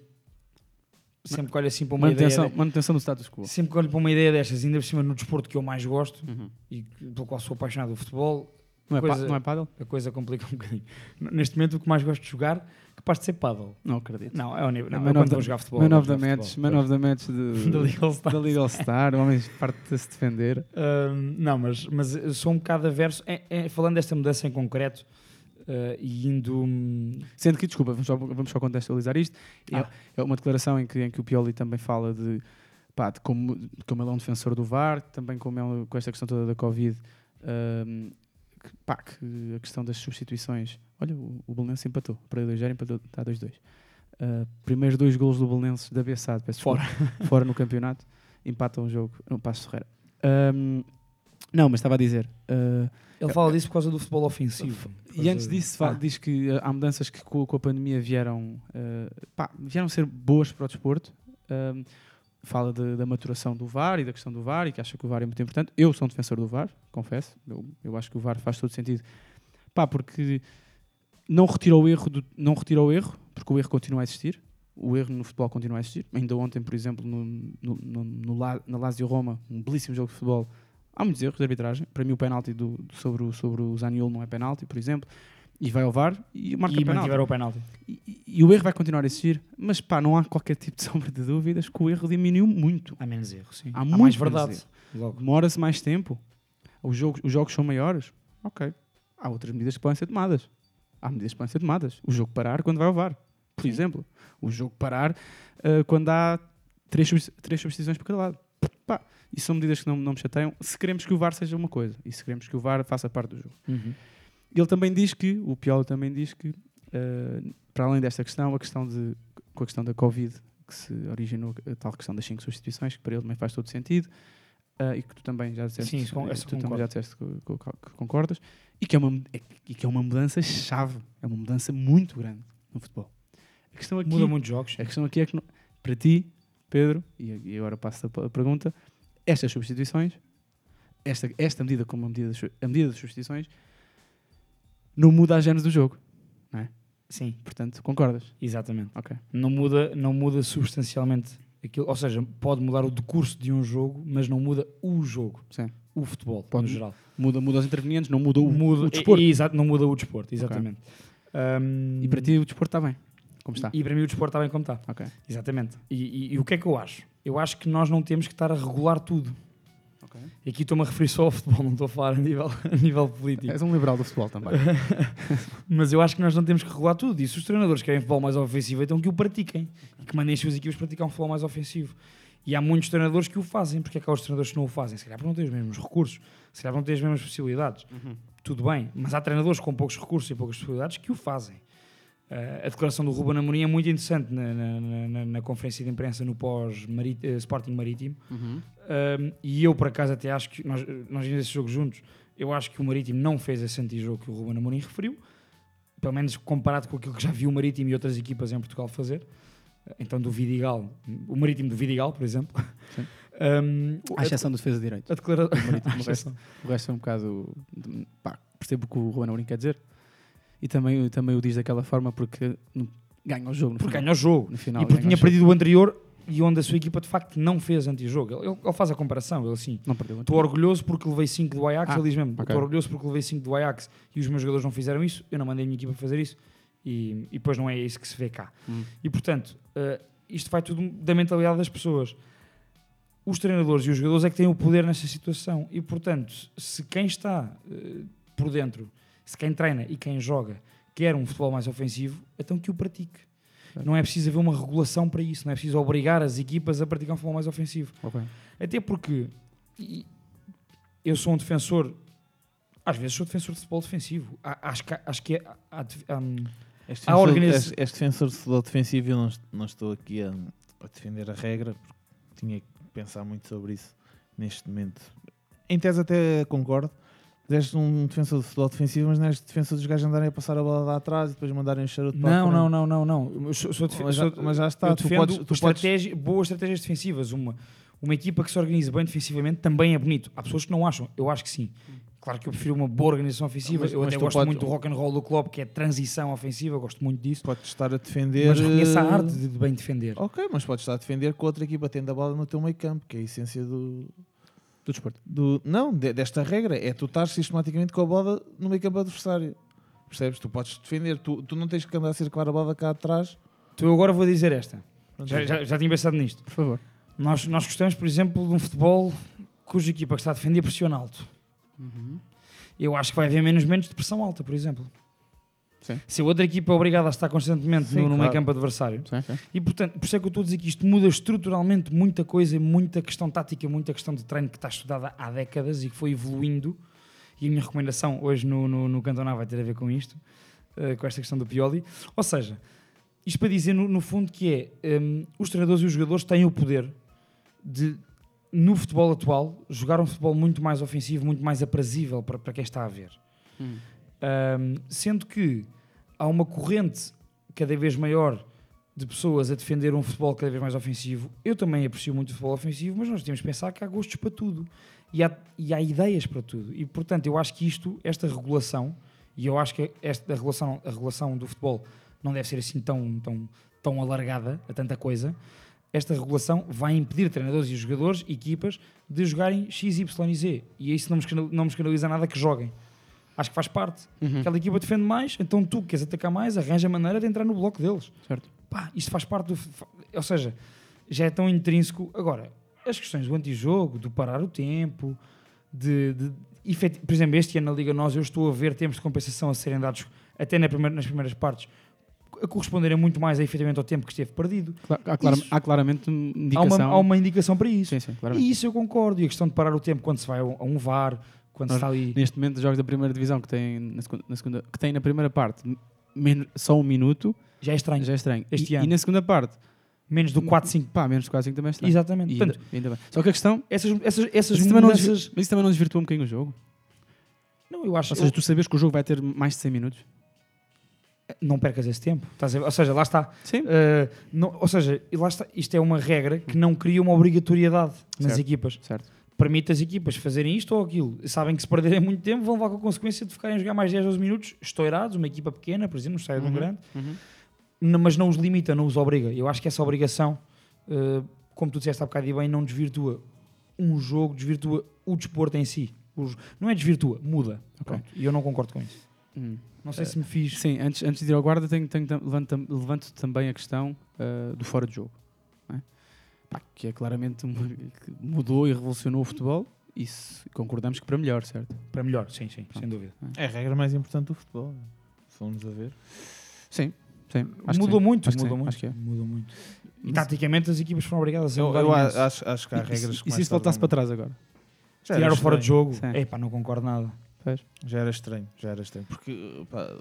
sempre que olho assim para uma Manutenção, ideia. manutenção do status quo. Sempre que olho para uma ideia destas, ainda por cima no desporto que eu mais gosto Uhum. e pelo qual sou apaixonado, o futebol, Não, é coisa- pa- não é paddle? a coisa complica um bocadinho. Neste momento, o que mais gosto de jogar, capaz de ser paddle. Não acredito. Não, é o nível. Não, Man é of quando the- jogar futebol. Man of the match, man of the match de, Da Liga All-Star. da Liga All-Star, o homem parte-se defender. Ahm, não, mas, mas sou um bocado averso. É, é, falando desta mudança em concreto ah, e indo. hum, Sendo que, desculpa, vamos só, vamos só contextualizar isto. É- Ah. É, uma declaração em que, em que o Pioli também fala de, pá, de como, de como ele é um defensor do VAR, também como ele, com esta questão toda da Covid, hum, que, pá, que a questão das substituições. Olha, o, o Belenense empatou, para 2-0, empatou, está 2-2. Uh, primeiros dois golos do Belenense da Bessade, peço Fora. fora no campeonato, empatam o jogo no Passo Ferreira. Hum, não, mas estava a dizer. uh, Ele fala disso por causa do futebol ofensivo. e antes disso, Ah. diz que uh, há mudanças que com, com a pandemia vieram, uh, pá, vieram ser boas para o desporto. Um, fala de- da maturação do VAR e da questão do VAR e que acha que o VAR é muito importante. Eu sou um defensor do VAR, confesso. Eu, eu acho que o VAR faz todo sentido. Pá, porque não retira o erro, do- não retira o erro, porque o erro continua a existir. O erro no futebol continua a existir. Ainda ontem, por exemplo, no, no, no, no La- na Lazio Roma, um belíssimo jogo de futebol, há muitos erros de arbitragem. Para mim, o penalti do, sobre, o, sobre o Zaniolo não é penalti, por exemplo. E vai ao VAR e marca E penalti. o penalti. E, e- e o erro vai continuar a existir, mas pá, não há qualquer tipo de sombra de dúvidas que o erro diminuiu muito. Há menos erro, sim. Há Há, mais verdade. Demora-se mais tempo. Os jogos, os jogos são maiores. Ok. Há outras medidas que podem ser tomadas. Há medidas que podem ser tomadas. O jogo parar quando vai ao VAR. Por exemplo, o jogo parar ah, quando há três, três substituições para cada lado. Pá, isso são medidas que não, não me chateiam. Se queremos que o VAR seja uma coisa e se queremos que o VAR faça parte do jogo. Uhum. Ele também diz que, o Piolo também diz que, eh, para além desta questão, a questão de, com a questão da Covid, que se originou a tal questão das cinco substituições, que para ele também faz todo sentido, eh, e que tu também já disseste, Sim, con- eh, tu também já disseste que, que- que concordas, e que, é uma, é- e que é uma mudança chave, é uma mudança muito grande no futebol. A questão aqui, Muda muitos jogos. a questão aqui é que, não- para ti, Pedro, e, e agora passo a, pergunta, estas substituições, esta, esta medida como a medida, das su- a medida das substituições, não muda a género do jogo. Sim, Portanto, concordas? exatamente. Ok. Não muda, não muda substancialmente aquilo. Ou seja, pode mudar o decurso de um jogo, mas não muda o jogo. Sim. O futebol, Pode- no geral. Muda, muda os intervenientes, não muda o, muda, o desporto. e- E, e exato, não muda o desporto, exatamente. Ahm, para ti o desporto está bem, como está. E para mim o desporto está bem como está. Exatamente. E, e- e o que é que eu acho? Eu acho que nós não temos que estar a regular tudo. Ok. E aqui estou-me a referir só ao futebol, não estou a falar a nível, a nível político. És um liberal do futebol também. Mas eu acho que nós não temos que regular tudo. E se os treinadores querem futebol mais ofensivo, então que o pratiquem. E que mandem as suas equipas praticar um futebol mais ofensivo. E há muitos treinadores que o fazem. Porque é que há os treinadores que não o fazem? Se calhar porque não têm os mesmos recursos. Se calhar porque não têm as mesmas possibilidades. Tudo bem. Mas há treinadores com poucos recursos e poucas possibilidades que o fazem. Eh, a declaração do Ruben Amorim é muito interessante na, na- na- na- conferência de imprensa no pós-Sporting Marítimo. Uhum. Um, e eu, por acaso, até acho que nós, nós vimos esse jogo juntos. Eu acho que o Marítimo não fez esse antijogo que o Ruben Amorim referiu, pelo menos comparado com aquilo que já viu o Marítimo e outras equipas em Portugal fazer. então do Vidigal, o Marítimo do Vidigal, por exemplo. Sim. Um, À exceção do defesa de direito. a declara- O Marítimo, à o, resto, o resto é um bocado. Pá, percebo o que o Ruben Amorim quer dizer. E também, também o diz daquela forma porque ganha o jogo. Porque final. ganha o jogo. No final, e porque o tinha jogo. perdido o anterior e onde a sua equipa de facto não fez antijogo. Ele, ele faz a comparação, ele assim. Não perdeu. Estou orgulhoso porque levei 5 do Ajax, Ah, ele diz mesmo, estou ok. orgulhoso porque levei 5 do Ajax e os meus jogadores não fizeram isso, eu não mandei a minha equipa fazer isso e, e depois não é isso que se vê cá. Hum. E portanto, eh, isto vai tudo da mentalidade das pessoas. Os treinadores e os jogadores é que têm o poder nessa situação e portanto, se quem está eh, por dentro, se quem treina e quem joga quer um futebol mais ofensivo, então que o pratique. Não é preciso haver uma regulação para isso, não é preciso obrigar as equipas a praticar um futebol mais ofensivo. Ok. Até porque eu sou um defensor, às vezes sou defensor de futebol defensivo. Acho que, acho que é, há- há- hum, És há defensor, és- defensor de futebol defensivo eu não, não estou aqui a, a defender a regra, porque tinha que pensar muito sobre isso neste momento. Em tese até concordo. És um defensor de futebol defensivo, mas não és defensor dos gajos andarem a passar a bola lá atrás e depois mandarem o charuto para a Não, não, não, não, não. Sou, sou Mas já- mas já está, tu podes- tu podes- estratégia- boas estratégias defensivas. Uma, uma equipa que se organiza bem defensivamente também é bonito. Há pessoas que não acham. Eu acho que sim. Claro que eu prefiro uma boa organização ofensiva. Mas- eu mas até gosto podes- muito do rock and roll do clube, que é transição ofensiva. Gosto muito disso. Podes estar a defender. Mas reconheça a eh, arte de, de bem defender. Ok, mas podes estar a defender com outra equipa tendo a bola no teu meio campo, que é a essência do. Do desporto. do não, de- desta regra. É tu estar sistematicamente com a bola no meio campo adversário. Percebes? Tu podes defender, tu, tu não tens que andar a circular a bola cá atrás. Eu agora vou dizer esta. Já, já, já tinha pensado nisto. Por favor. Nós, nós gostamos, por exemplo, de um futebol cuja equipa que está a defender pressiona alto. Eu acho que vai haver menos momentos de pressão alta, por exemplo. Sim. Se a outra equipa é obrigada a estar constantemente Sim, no, no claro. meio campo adversário. Sim. E portanto, por isso é que eu estou a dizer que isto muda estruturalmente muita coisa, muita questão tática, muita questão de treino que está estudada há décadas e que foi evoluindo. E a minha recomendação hoje no, no, no Cantoná vai ter a ver com isto, eh, com esta questão do Pioli. Ou seja, isto para dizer no, no fundo que é hum, os treinadores e os jogadores têm o poder de, no futebol atual, jogar um futebol muito mais ofensivo, muito mais aprazível para, para quem está a ver. Hum. Um, sendo que há uma corrente cada vez maior de pessoas a defender um futebol cada vez mais ofensivo. Eu também aprecio muito o futebol ofensivo, mas nós temos que pensar que há gostos para tudo e há, e há ideias para tudo. E portanto, eu acho que isto, esta regulação, e eu acho que esta regulação, a regulação do futebol não deve ser assim tão, tão, tão alargada a tanta coisa. Esta regulação vai impedir treinadores e jogadores, equipas, de jogarem X, Y e Z. E isso não não me escandaliza nada que joguem. Acho que faz parte. Uhum. Aquela equipa defende mais, então tu que queres atacar mais, arranja a maneira de entrar no bloco deles. Certo. Pá, isto faz parte do. Ou seja, já é tão intrínseco. Agora, as questões do antijogo, do parar o tempo, de. de por exemplo, este ano na Liga Nós eu estou a ver tempos de compensação a serem dados até na primeira- nas primeiras partes a corresponderem muito mais a, efetivamente ao tempo que esteve perdido. Cla- Há, há claramente uma Há indicação. uma, há uma indicação para isso. Sim, sim. E isso eu concordo. E a questão de parar o tempo quando se vai a um VAR, quando Nós, está ali. Neste momento, os jogos da primeira divisão que têm na segunda, na segunda- que têm na primeira parte menos, só um minuto Já é estranho. já é estranho. Este e, ano. e na segunda parte, Menos do 4, 5. pá, menos de 4, 5 também é estranho. Exatamente. E Portanto, ainda, ainda. Só que a questão. essas, essas, essas Isso não mudanças. desvi- mas isso também não desvirtua um bocadinho o jogo. Não, eu acho Ou seja, tu sabes que o jogo vai ter mais de 100 minutos. não percas esse tempo. Ou seja, lá está. Sim. Uh, não- ou seja, lá está. Isto é uma regra que não cria uma obrigatoriedade nas Certo. equipas. Certo. Permite as equipas fazerem isto ou aquilo. Sabem que se perderem muito tempo vão levar com a consequência de ficarem a jogar mais 10, 12 minutos estourados, uma equipa pequena, por exemplo, sai de um Uhum. grande, Uhum. Mas não os limita, não os obriga. Eu acho que essa obrigação, uh, como tu disseste há bocado e bem, não desvirtua um jogo, desvirtua o desporto em si. Os- não é desvirtua, muda. Pronto. E eu não concordo com isso. Hum. Não sei se me fiz. Sim, antes, antes de ir ao guarda, tenho, tenho, levanto, levanto também a questão ah, do fora de jogo. É? Pá, que é claramente que mudou e revolucionou o futebol. Isso concordamos que para melhor, certo? Para melhor, sim, sim, sem dúvida. É a regra mais importante do futebol. Se formos a ver. Sim, sim. acho que mudou sim. muito, Acho que mudou muito. acho que é. Mudou muito. E taticamente as equipas foram obrigadas a Eu, mudar eu acho, acho que há E- regras e, que e se isso voltasse para trás agora? Já era Tirar o fora de jogo. Sim. Epá, não concordo nada. Já era estranho, já era estranho. Porque pá,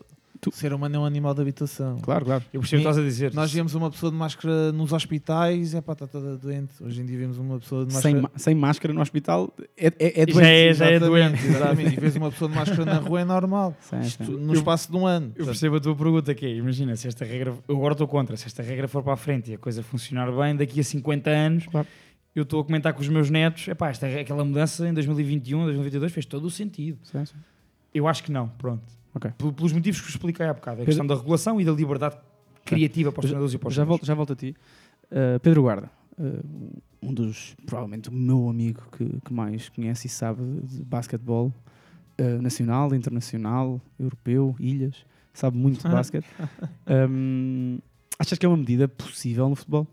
ser humano é um animal de habitação. Claro, claro. Eu percebo o que estás a dizer. Nós vemos uma pessoa de máscara nos hospitais, é pá, está toda doente. Hoje em dia vemos uma pessoa de Sem, máscara. ma- sem máscara no hospital é, é, é Já doente. é, já é doente. Exatamente. E vês uma pessoa de máscara na rua é normal. Sim, Isto sim. no espaço de um ano. Eu percebo a tua pergunta que é, imagina, se esta regra, eu agora estou contra, se esta regra for para a frente e a coisa funcionar bem, daqui a 50 anos, Claro. eu estou a comentar com os meus netos, epá, esta, aquela mudança em 2021, 2022 fez todo o sentido. Sim, sim. Eu acho que não, pronto. Ok. Pel- Pelos motivos que expliquei há bocado, a Pedro- questão da regulação e da liberdade criativa para os treinadores e para os Já volto, já volto a ti. Uh, Pedro Guarda, uh, um dos, provavelmente o meu amigo que, que mais conhece e sabe de, de basquetebol uh, nacional, internacional, europeu, ilhas, sabe muito de basquete. Um, achas que é uma medida possível no futebol?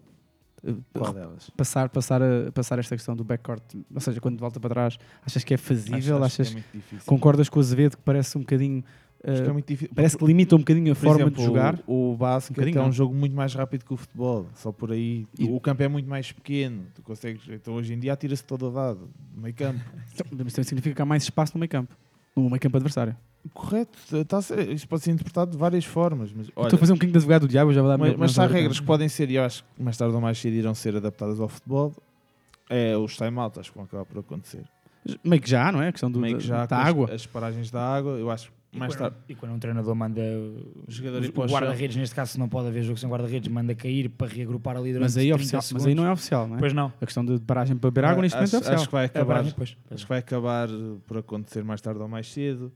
Qual delas? Passar, passar, a, passar esta questão do backcourt, ou seja, quando volta para trás, achas que é fazível? Acho- acho que achas, é muito difícil. concordas com o Azevedo que parece um bocadinho. Acho que é muito difícil. parece que limita um bocadinho a Por forma exemplo, de jogar. O, o basquete bocadinho, é um jogo muito mais rápido que o futebol. Só por aí. E- O campo é muito mais pequeno. Tu consegues. Então hoje em dia atira-se todo lado. No meio campo. Então, Mas também significa que há mais espaço no meio campo, no meio campo adversário. Correto. Tá isto pode ser interpretado de várias formas. Mas, olha, Estou a fazer um bocadinho de advogado do diabo, já vou dar mas, mas há regras que podem ser, e eu acho que mais tarde ou mais cedo irão ser adaptadas ao futebol, é os time-outs. Acho que vão acabar por acontecer. Meio que já, não é? A questão do, Meio que já da as- água. As, paragens da água, eu acho que mais quando- tarde. E quando um treinador manda Os jogadores o o guarda-redes, neste caso, se não pode haver jogo sem guarda-redes, manda cair para reagrupar ali durante Mas aí, 30 oficial, mas aí não é oficial, não é? Pois não. A questão de paragem para beber água neste momento é oficial. acho que vai É acabar. verdade, pois. Acho que vai acabar por acontecer mais tarde ou mais cedo.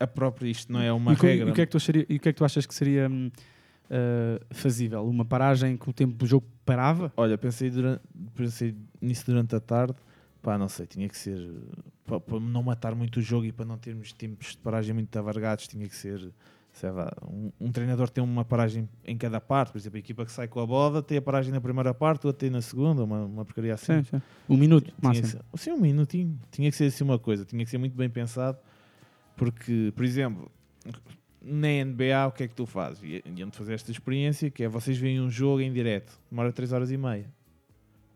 A própria, isto não é uma e, o que- regra. e o que é que tu acharia- e o que é que tu achas que seria uh, fazível? Uma paragem que o tempo do jogo parava? Olha, pensei, durante, pensei nisso durante a tarde. Pá, não sei, tinha que ser para, para não matar muito o jogo e para não termos tempos de paragem muito avargados, tinha que ser, lá, um, um treinador tem uma paragem em cada parte. Por exemplo, a equipa que sai com a bola tem a paragem na primeira parte, outra tem na segunda, uma, uma porcaria assim. Sim, sim. Um minuto, Tinha máximo. ser- Sim, um minutinho. Tinha que ser assim uma coisa, tinha que ser muito bem pensado, porque, por exemplo, na NBA, o que é que tu fazes? E iam fazer esta experiência, que é vocês veem um jogo em direto, demora 3 horas e meia.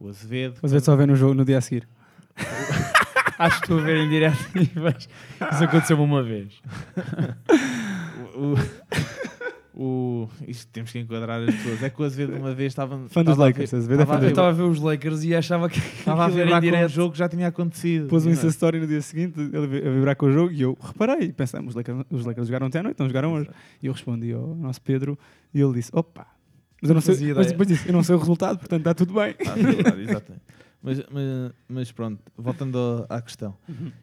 O Azevedo. Mas é só ver no jogo no dia a seguir. Acho que estou a ver em direto e vejo. Isso aconteceu-me uma vez. o, o- isto temos que enquadrar as pessoas. É que o Azevedo uma vez estava. Fã dos Lakers, ver- Azevedo é fã Eu ver- estava a ver os Lakers e achava que Estava a vibrar em com direto. jogo que já tinha acontecido. Pôs um Insta não- Story no dia seguinte, ele a vibrar com o jogo e eu reparei. Pensamos, os Lakers, os Lakers jogaram ontem à noite, não jogaram hoje. E eu respondi ao nosso Pedro e ele disse: opa, mas eu não sei, mas depois disse, eu não sei o resultado, portanto está tudo bem. Ah, verdade, exatamente. Mas, mas, mas pronto, voltando ao- à questão,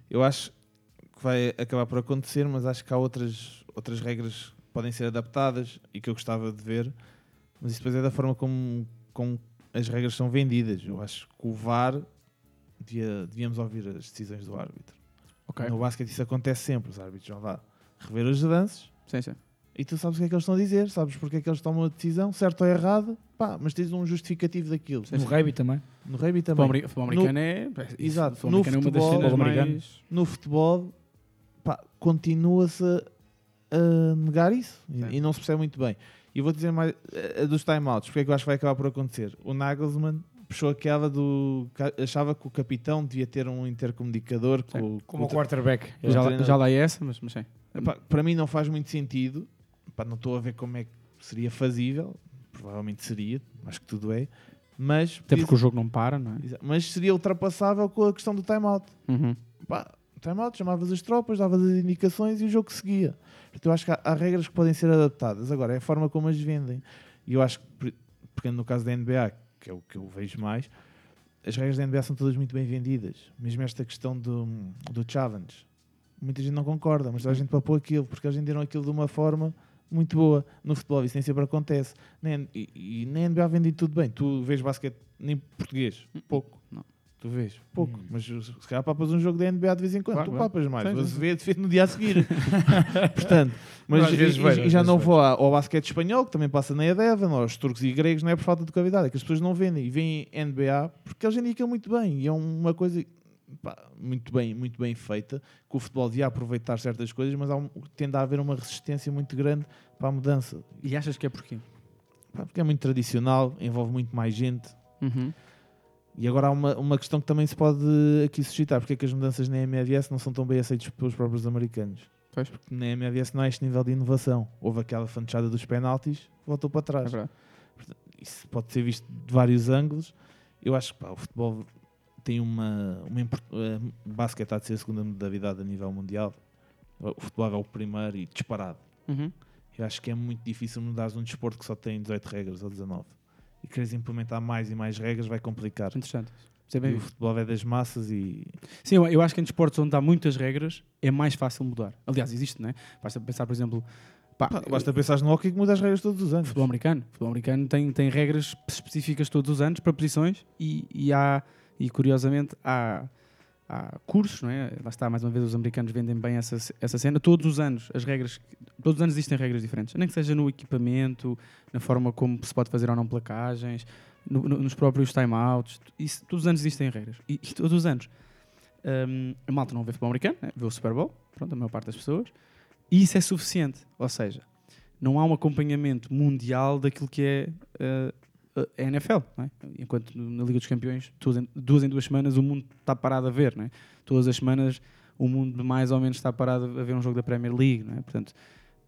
eu acho que vai acabar por acontecer, mas acho que há outras, outras regras que podem ser adaptadas e que eu gostava de ver, mas isso depois é da forma como, como as regras são vendidas. Eu acho que o VAR devia, devíamos ouvir as decisões do árbitro. Ok. No basquete isso acontece sempre, os árbitros vão lá rever os lances Sim, sim. E tu sabes o que é que eles estão a dizer, sabes porque é que eles tomam a decisão, certo ou errado, pá, mas tens um justificativo daquilo. No rugby também. No rugby Futebol também. ameri- futebol americano é. Exato. futebol No americano é uma das futebol- cenas futebol americano. mais. no futebol pá, continua-se a, a negar isso e- Sim. e não se percebe muito bem. E vou dizer mais a, a dos timeouts, porque é que eu acho que vai acabar por acontecer. O Nagelsmann puxou aquela do. achava que o capitão devia ter um intercomunicador com, o- com Como o o quarterback. o Já, já lá é essa, mas, mas sim. Epá, para mim não faz muito sentido. Epá, não estou a ver como é que seria fazível. Provavelmente seria, acho que tudo é. Mas, Até porque o jogo não para, não é? Mas seria ultrapassável com a questão do timeout. Uhum. pá, time-out, chamavas as tropas, davas as indicações e o jogo seguia. Portanto, eu acho que há, há regras que podem ser adaptadas. Agora, é a forma como as vendem. E eu acho que, por- porque no caso da NBA, que é o que eu vejo mais, as regras da NBA são todas muito bem vendidas. Mesmo esta questão do, do challenge. Muita gente não concorda, mas a gente papou aquilo, porque eles venderam aquilo de uma forma muito boa. No futebol isso nem sempre acontece. Nem, e, e na NBA vendem tudo bem. Tu vês basquete nem português, pouco. Não. Tu vês, pouco. Mas se calhar papas um jogo da NBA de vez em quando. Claro, tu claro. papas mais. Sim, sim, Azevedo fez no dia a seguir. Portanto, mas Às vezes e- vejo, e, às já vezes não vou ao basquete espanhol, que também passa na Edevan, aos turcos e gregos, não é por falta de qualidade, é que as pessoas não vendem. E vêm NBA porque eles aquilo muito bem. E é uma coisa pá, muito, bem, muito bem feita, que o futebol devia aproveitar certas coisas, mas há um- tende a haver uma resistência muito grande para a mudança. E achas que é porquê? Pá, Porque é muito tradicional, envolve muito mais gente. Uhum. E agora há uma, uma questão que também se pode aqui suscitar. Porque é que as mudanças na MLS não são tão bem aceitas pelos próprios americanos? Pois. Porque na MLS não é este nível de inovação. Houve aquela fanchada dos penaltis, voltou para trás. É. Isso pode ser visto de vários ângulos. Eu acho que pá, o futebol tem uma. uma o basquete está de ser a segunda modalidade a nível mundial. O futebol é o primeiro e disparado. Uhum. Eu acho que é muito difícil mudar um desporto que só tem 18 regras ou 19. E queres implementar mais e mais regras vai complicar. Interessante. É bem o futebol é das massas e Sim, eu, eu acho que em desportos onde há muitas regras é mais fácil mudar. Aliás, existe, não é? Basta pensar, por exemplo, Pá, basta pensar no hockey que muda as regras todos os anos. futebol americano. Futebol americano tem, tem regras específicas todos os anos para posições e, e há, e curiosamente, há, há cursos, não é? Lá está, mais uma vez, os americanos vendem bem essa, essa cena. Todos os anos, as regras, todos os anos existem regras diferentes. Nem que seja no equipamento, na forma como se pode fazer ou não placagens, no- no- nos próprios timeouts. Todos os anos existem regras. E, e todos os anos. hum, a malta não vê futebol americano, né? vê o Super Bowl, pronto, a maior parte das pessoas. E isso é suficiente. Ou seja, não há um acompanhamento mundial daquilo que é uh, a NFL. é? Enquanto na Liga dos Campeões, duas em, duas em duas semanas, o mundo está parado a ver. é? Todas as semanas, o mundo mais ou menos está parado a ver um jogo da Premier League. é? Portanto,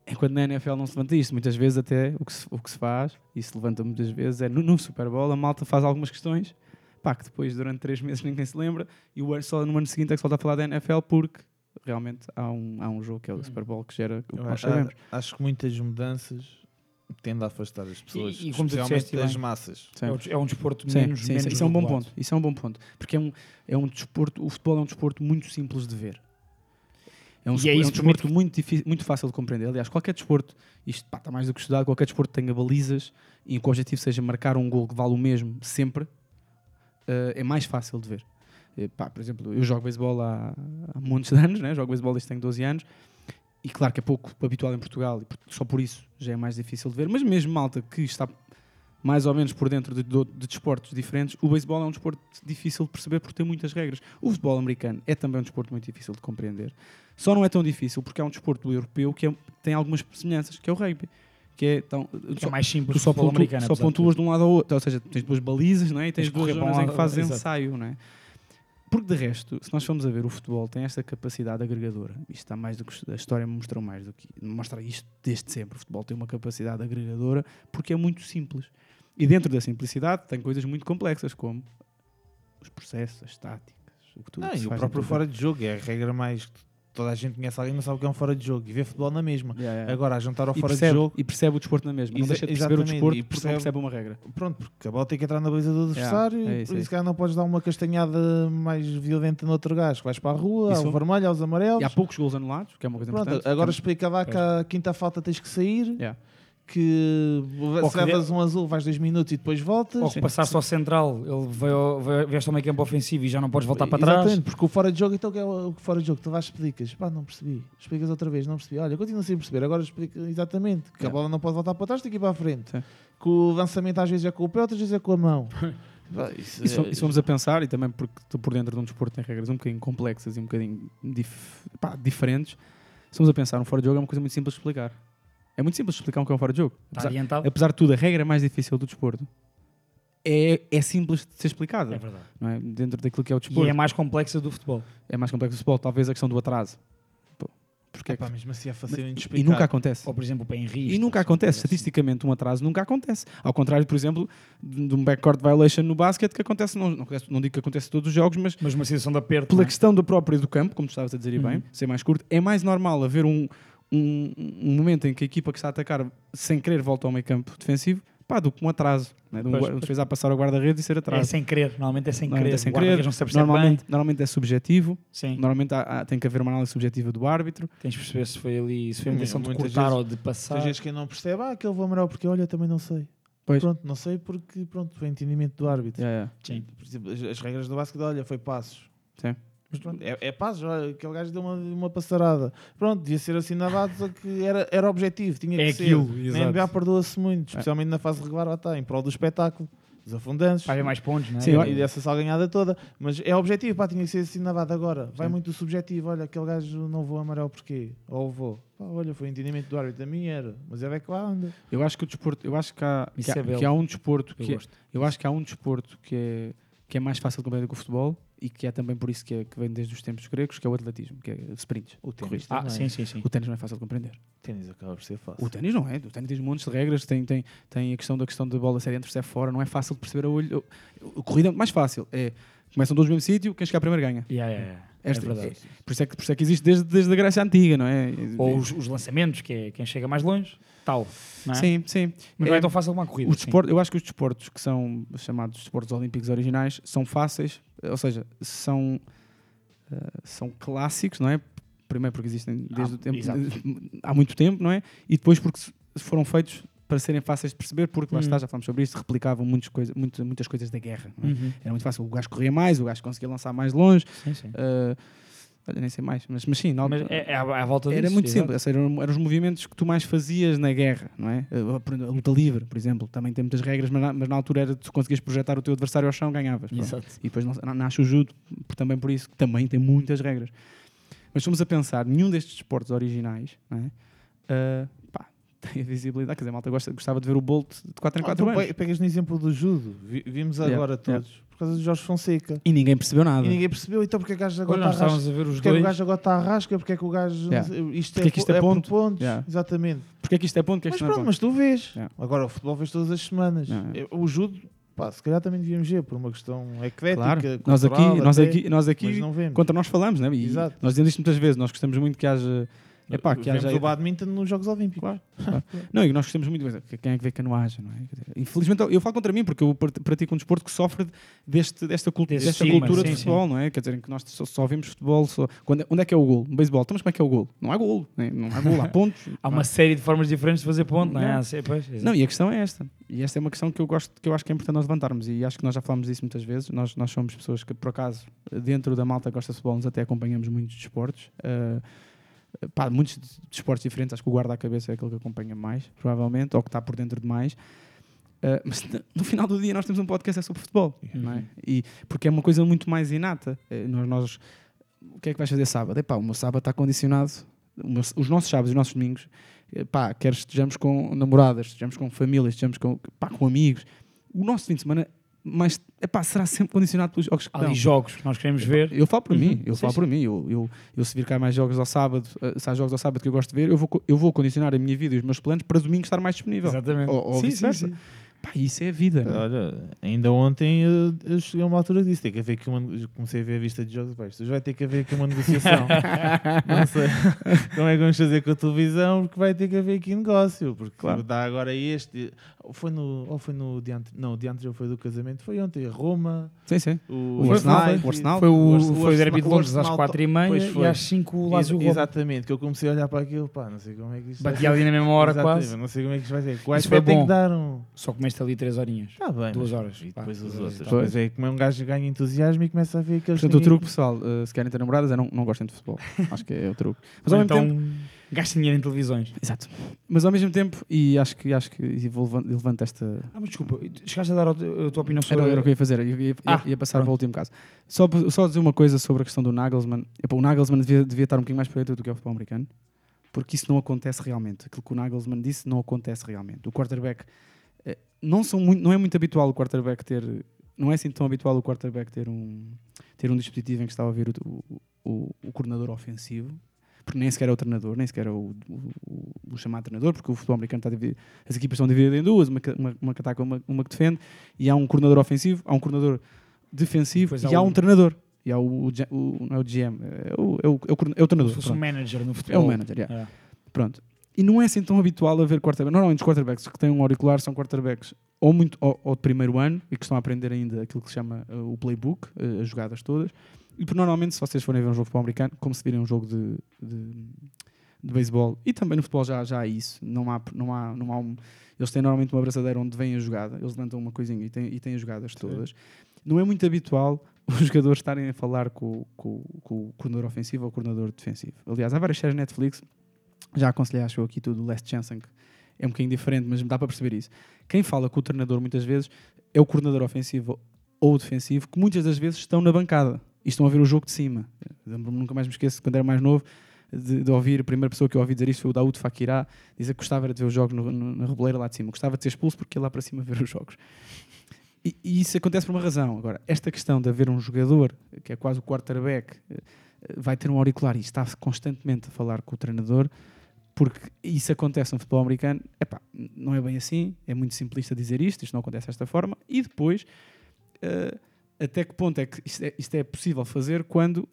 enquanto na NFL não se levanta isto, muitas vezes até o que se, o que se faz, e se levanta muitas vezes, é no, no Super Bowl a malta faz algumas questões pá, que depois durante três meses ninguém se lembra e o ano- só no ano seguinte é que se volta a falar da NFL porque realmente há um, há um jogo que é o Super Bowl que gera o que nós sabemos. acho que muitas mudanças tendem a afastar as pessoas, E- e como especialmente disseste das bem, massas. É, o- é um desporto Sim, menos, sim, menos sim, isso é um bom ponto. Isso é um bom ponto. Porque é um, é um desporto, o futebol é um desporto muito simples de ver. É um, E é desporto- é um isso desporto muito, difí- muito fácil de compreender. Aliás, qualquer desporto, isto pá, está mais do que estudado, qualquer desporto que tenha balizas e que o objetivo seja marcar um gol que vale o mesmo sempre, eh, é mais fácil de ver. Eh, pá, por exemplo, eu jogo beisebol há, há muitos anos, né? jogo beisebol desde tenho 12 anos, e claro que é pouco habitual em Portugal, e só por isso já é mais difícil de ver, mas mesmo malta que está mais ou menos por dentro de, de, de desportos diferentes, o beisebol é um desporto difícil de perceber porque tem muitas regras. O futebol americano é também um desporto muito difícil de compreender. Só não é tão difícil porque é um desporto europeu que é- tem algumas semelhanças, que é o rugby. Que é, tão, Que é mais simples tu só, pontu, só pontuas de um lado ao outro. Ou seja, tens duas balizas não é? e tens, Tens duas um zonas em que fazes ensaio. Não é? Porque de resto, se nós formos a ver, o futebol tem esta capacidade agregadora. Isto está mais do que a história me mostrou mais do que mostra isto desde sempre. O futebol tem uma capacidade agregadora porque é muito simples. E dentro da simplicidade tem coisas muito complexas como os processos, as táticas, o que que se e o próprio fora de jogo é a regra mais que toda a gente conhece alguém, não sabe o que é um fora de jogo e vê futebol na mesma. Yeah, yeah. Agora, a juntar ao e fora percebe, de jogo, e percebe o desporto na mesma. Não Exa- deixa de perceber o desporto e percebe- percebe uma regra. pronto, porque a bola tem que entrar na baliza do Yeah, adversário é e isso, por é isso que não podes dar uma castanhada mais violenta no outro gajo, vais para a rua, Isso- ao vermelho, aos amarelos. E há poucos gols anulados, que é uma coisa Pronto, importante. agora é- explica lá que a quinta falta tens que sair, Yeah. Que Ou se que levas um azul vais dois minutos e depois voltas. Ou que passaste ao central, ele veio, veio, vieste ao meio campo ofensivo e já não podes voltar para Exatamente, trás. porque o fora de jogo, então o que é o fora de jogo? Tu vais explicas, pá, não percebi. Explicas outra vez, não percebi. Olha, continua sem perceber, agora explica exatamente. Que a Yeah. bola não pode voltar para trás, tem que ir para a frente. Sim. Que o lançamento às vezes é com o pé, outras vezes é com a mão. Isso E se, é- formos a pensar, e também porque estou por dentro de um desporto que tem regras um bocadinho complexas e um bocadinho dif- pá, diferentes, se formos a pensar, um fora de jogo é uma coisa muito simples de explicar. É muito simples de explicar o que é um fora de jogo. Está Apesar, apesar de tudo, a regra mais difícil do desporto é, é simples de ser explicada. É verdade. é? Dentro daquilo que é o E desporto. é mais complexa do futebol. É mais complexo do futebol, talvez a questão do atraso. Porque é Epá, que- mesmo assim é facilmente de e explicar. nunca acontece. Ou, por exemplo, para Henrique. E nunca acontece, estatisticamente, um atraso nunca acontece. Ao contrário, por exemplo, de um backcourt violation no basquete que acontece, não, não, acontece- não digo que acontece em todos os jogos, mas Mas uma situação de aperto. pela é? questão do próprio do campo, como tu estavas a dizer e bem, Uhum. ser mais curto, é mais normal haver um, um, um momento em que a equipa que está a atacar sem querer volta ao meio campo defensivo, pá, do que um atraso. Né? De um, Pois, defesa a passar ao guarda-redes e ser É atraso. sem querer, normalmente é sem Normalmente querer. é sem O querer. não se Normalmente, bem. normalmente é subjetivo, Sim. normalmente há- há- tem que haver uma análise subjetiva do árbitro. Tens de perceber se foi ali, se foi uma intenção de cortar vezes- ou de passar. Às vezes quem não percebe, ah, aquele vou amarelo porque olha, também não sei. Pois. Pronto, não sei porque, pronto, foi entendimento do árbitro. Yeah, yeah. Sim. Por exemplo, as, as regras do basquete, olha, foi passos. Sim. Mas pronto, é, é olha, aquele gajo deu uma, uma passarada. Pronto, devia ser assinalado, só que era, era objetivo, tinha que É ser. aquilo, Na exato. NBA perdoa-se muito, especialmente na fase regular, lá está, em prol do espetáculo, dos afundantes. Haver mais pontos, não é? Sim, eu- e dessa salganhada toda, mas é objetivo, pá, tinha que ser assinalado agora. Vai Sim. muito subjetivo, olha, aquele gajo não vou amarelo porquê? Ou vou? Pá, olha, foi entendimento do árbitro, a mim era, mas é que lá anda. Eu acho que o desporto, eu acho que há, que há, é que há um desporto Eu que é- gosto. eu acho que há um desporto que é, que é mais fácil de compreender que o futebol e que é também por isso que, é- que vem desde os tempos gregos, que é o atletismo, que é sprints. O ténis. Ah, também. sim, sim, sim. O ténis não é fácil de compreender. O ténis acaba por ser fácil. O ténis não é. O ténis tem montes de regras, tem, tem, tem a questão da questão da bola ser dentro, ser fora, não é fácil de perceber a olho. A corrida é muito mais fácil. É, começam todos no mesmo sítio, quem chegar primeiro ganha. Yeah, yeah, yeah. Esta- é verdade. Por isso é que, por isso é que existe desde, desde a Grécia Antiga, não é? Ou os, os lançamentos, que é quem chega mais longe, tal. É? Sim, sim. Mas não é tão fácil uma corrida. Os desportos, eu acho que os desportos que são chamados desportos olímpicos originais são fáceis, ou seja, são, eh, são clássicos, não é? Primeiro porque existem desde Ah, o tempo, exato. há muito tempo, não é? E depois porque foram feitos para serem fáceis de perceber, porque lá Uhum. está, já falamos sobre isto, replicavam muitas, coisa, muito- muitas coisas da guerra. não é? Uhum. Era muito fácil, o gajo corria mais, o gajo conseguia lançar mais longe. Sim, sim. olha, nem sei mais, mas, mas sim, na Mas é, é à, à volta disso. era muito simples, ou seja, eram, eram os movimentos que tu mais fazias na guerra, não é? A, por exemplo, a luta livre, por exemplo, também tem muitas regras, mas na, mas na altura era tu conseguias projetar o teu adversário ao chão, ganhavas. pronto. Exato. E depois na- nasce o judo, também por isso, que também tem muitas regras. Mas se formos a pensar, nenhum destes esportes originais, não é? Ah, tem a visibilidade, quer dizer, a malta gosta, gostava de ver o Bolt de 4 em Ah, 4 tu anos. pe- pegas no exemplo do judo. Vi- vimos Yeah, agora yeah. todos. Por causa de Jorge Fonseca. E ninguém percebeu nada. E ninguém percebeu, então porque é que o gajo agora nós está a a ver os Porque é que o gajo agora está à rasca? Porque é que o gajo. Yeah. Isto, Porque é, é que isto é po- ponto? por pontos. Yeah. Exatamente. Porque é que isto é ponto, porque é que Mas não é pronto, ponto? mas tu vês. Yeah. Agora o futebol vês todas as semanas. Yeah. É, O judo, pá, se calhar também devíamos ver por uma questão eclética. Claro, nós aqui, cultural nós até, aqui, nós aqui não vemos. contra nós falamos, né? E Exato. nós dizemos isto muitas vezes, nós gostamos muito que haja. Epá, que Vemos haja o badminton nos Jogos Olímpicos. Claro, claro. Não, e nós gostamos muito, quem é que vê canoagem, não é? Infelizmente, eu falo contra mim, porque eu prat- pratico um desporto que sofre deste, desta, cultu Desse desta estigma, cultura sim, de sim. futebol, não é? Quer dizer, que nós só, só vemos futebol. Só... Quando, onde é que é o gol? No beisebol, então, mas como é que é o gol? Não há gol, né? não há gol, há pontos. Há uma série de formas diferentes de fazer ponto, não é? Não. Se- pois. Não, e a questão é esta. E esta é uma questão que eu gosto, que eu acho que é importante nós levantarmos. E acho que nós já falámos disso muitas vezes. Nós, nós somos pessoas que, por acaso, dentro da malta que gosta de futebol, nós até acompanhamos muitos desportos. Ah, pá, muitos desportos diferentes. Acho que o guarda à cabeça é aquele que acompanha mais, provavelmente, ou que está por dentro de mais. Ah, mas no- final do dia nós temos um podcast é sobre futebol, não é? E, porque é uma coisa muito mais inata. Eh, Nós, nós- o que é que vais fazer sábado? Epá, o meu sábado está condicionado. meu- os nossos sábados e os nossos domingos, eh, pá, quer estejamos com namoradas, estejamos com famílias, estejamos com, pá, com amigos. O nosso fim de semana mas, epá, será sempre condicionado pelos jogos que Há ali jogos que nós queremos ver. Eu falo por Uhum. mim, eu Sim, falo sim. por mim. Eu, eu, eu se vir cá mais jogos ao sábado, eh, se há jogos ao sábado que eu gosto de ver, eu vou, eu vou condicionar a minha vida e os meus planos para domingo estar mais disponível. Exatamente. Ou, ou Sim, sim, sim. Pá, isso é a vida. é? Olha, ainda ontem eu, eu cheguei a uma altura disso. Tem que haver aqui uma. Comecei a ver a vista de jogos. Pá, vai ter que haver aqui uma negociação. não sei como é que vamos fazer com a televisão, porque vai ter que haver aqui negócio. Porque Claro. dá agora este. Ou foi no. Ou foi no dia ante- Não, o dia anterior foi do casamento. Foi ontem. Roma. Sim, sim. O, O Arsenal, o Arsenal. Foi o, Ars- foi o derby de Londres às Arsenal- 4h30 Pois e foi. às 5 o Lazio Roma. Exatamente, que eu comecei a olhar para aquilo, pá, não sei como é que isto vai Batia ali na mesma hora Exatamente, quase. Não sei como é que isto vai ser. O foi tem bom. que dar um. Só comeste ali 3 horinhas. Está bem. Duas mas- horas. E Pá, depois os duas outros. horas. Foi. Mas é como é um gajo ganha entusiasmo e começa a ver aqueles. Portanto, o ninguém- truque, pessoal, eh, se querem ter namoradas, é não, não gostem de futebol. Acho que é o truque. Mas Ou ao mesmo então, tempo. Gastem dinheiro em televisões. Exato. Mas ao mesmo tempo, e acho que, acho que e vou levan- levanto esta. Ah, mas desculpa, chegaste a dar a tua opinião sobre... Era, era o que eu ia fazer, eu ia, ia- Ah, ia passar pronto. para o último caso. Só, só dizer uma coisa sobre a questão do Nagelsmann. Epá, o Nagelsmann devia, devia estar um bocadinho mais perto do que é o futebol americano, porque isso não acontece realmente. Aquilo que o Nagelsmann disse não acontece realmente. O quarterback. eh, Não, são muito, não é muito habitual o quarterback ter. Não é assim tão habitual o quarterback ter um, ter um dispositivo em que está a ouvir o, o, o coordenador ofensivo, porque nem sequer é o treinador, nem sequer é o, o, o- o chamado treinador, porque o futebol americano está dividido, as equipas estão divididas em duas, uma, que- uma, uma que ataca uma, uma que defende, e há um coordenador ofensivo, há um coordenador defensivo e há o- um treinador. E há o, o não é o GM, é o, é o, é o, é treinador. se fosse um manager no É futebol. o manager, yeah. É. Pronto. E não é assim tão habitual haver quarterback. Normalmente os quarterbacks que têm um auricular são quarterbacks ou, muito, ou, ou de primeiro ano e que estão a aprender ainda aquilo que se chama uh, o playbook, uh, as jogadas todas. E por normalmente, se vocês forem ver um jogo de futebol americano, como se virem um jogo de, de, de beisebol, e também no futebol já, já há isso, não há, não há, não há um, eles têm normalmente uma abraçadeira onde vem a jogada, eles levantam uma coisinha e têm, e têm as jogadas todas. Não é muito habitual os jogadores estarem a falar com, com, com o coordenador ofensivo ou o coordenador defensivo. Aliás, há várias séries Netflix já aconselhei, acho eu, aqui tudo, o Last Chance, que é um bocadinho diferente, mas dá para perceber isso. Quem fala com o treinador muitas vezes é o coordenador ofensivo ou defensivo, que muitas das vezes estão na bancada e estão a ver o jogo de cima. Nunca mais me esqueço, quando era mais novo, de, de ouvir, a primeira pessoa que eu ouvi dizer isto foi o Daoud Fakirá, dizer que gostava de ver os jogos no- no- na reboleira lá de cima, gostava de ser expulso porque ia lá para cima ver os jogos. E, e isso acontece por uma razão. Agora, esta questão de haver um jogador, que é quase o quarterback, eh, vai ter um auricular e está constantemente a falar com o treinador, porque isso acontece no futebol americano, epá, não é bem assim, é muito simplista dizer isto, isto não acontece desta forma, e depois, eh, até que ponto é que isto é, isto é possível fazer quando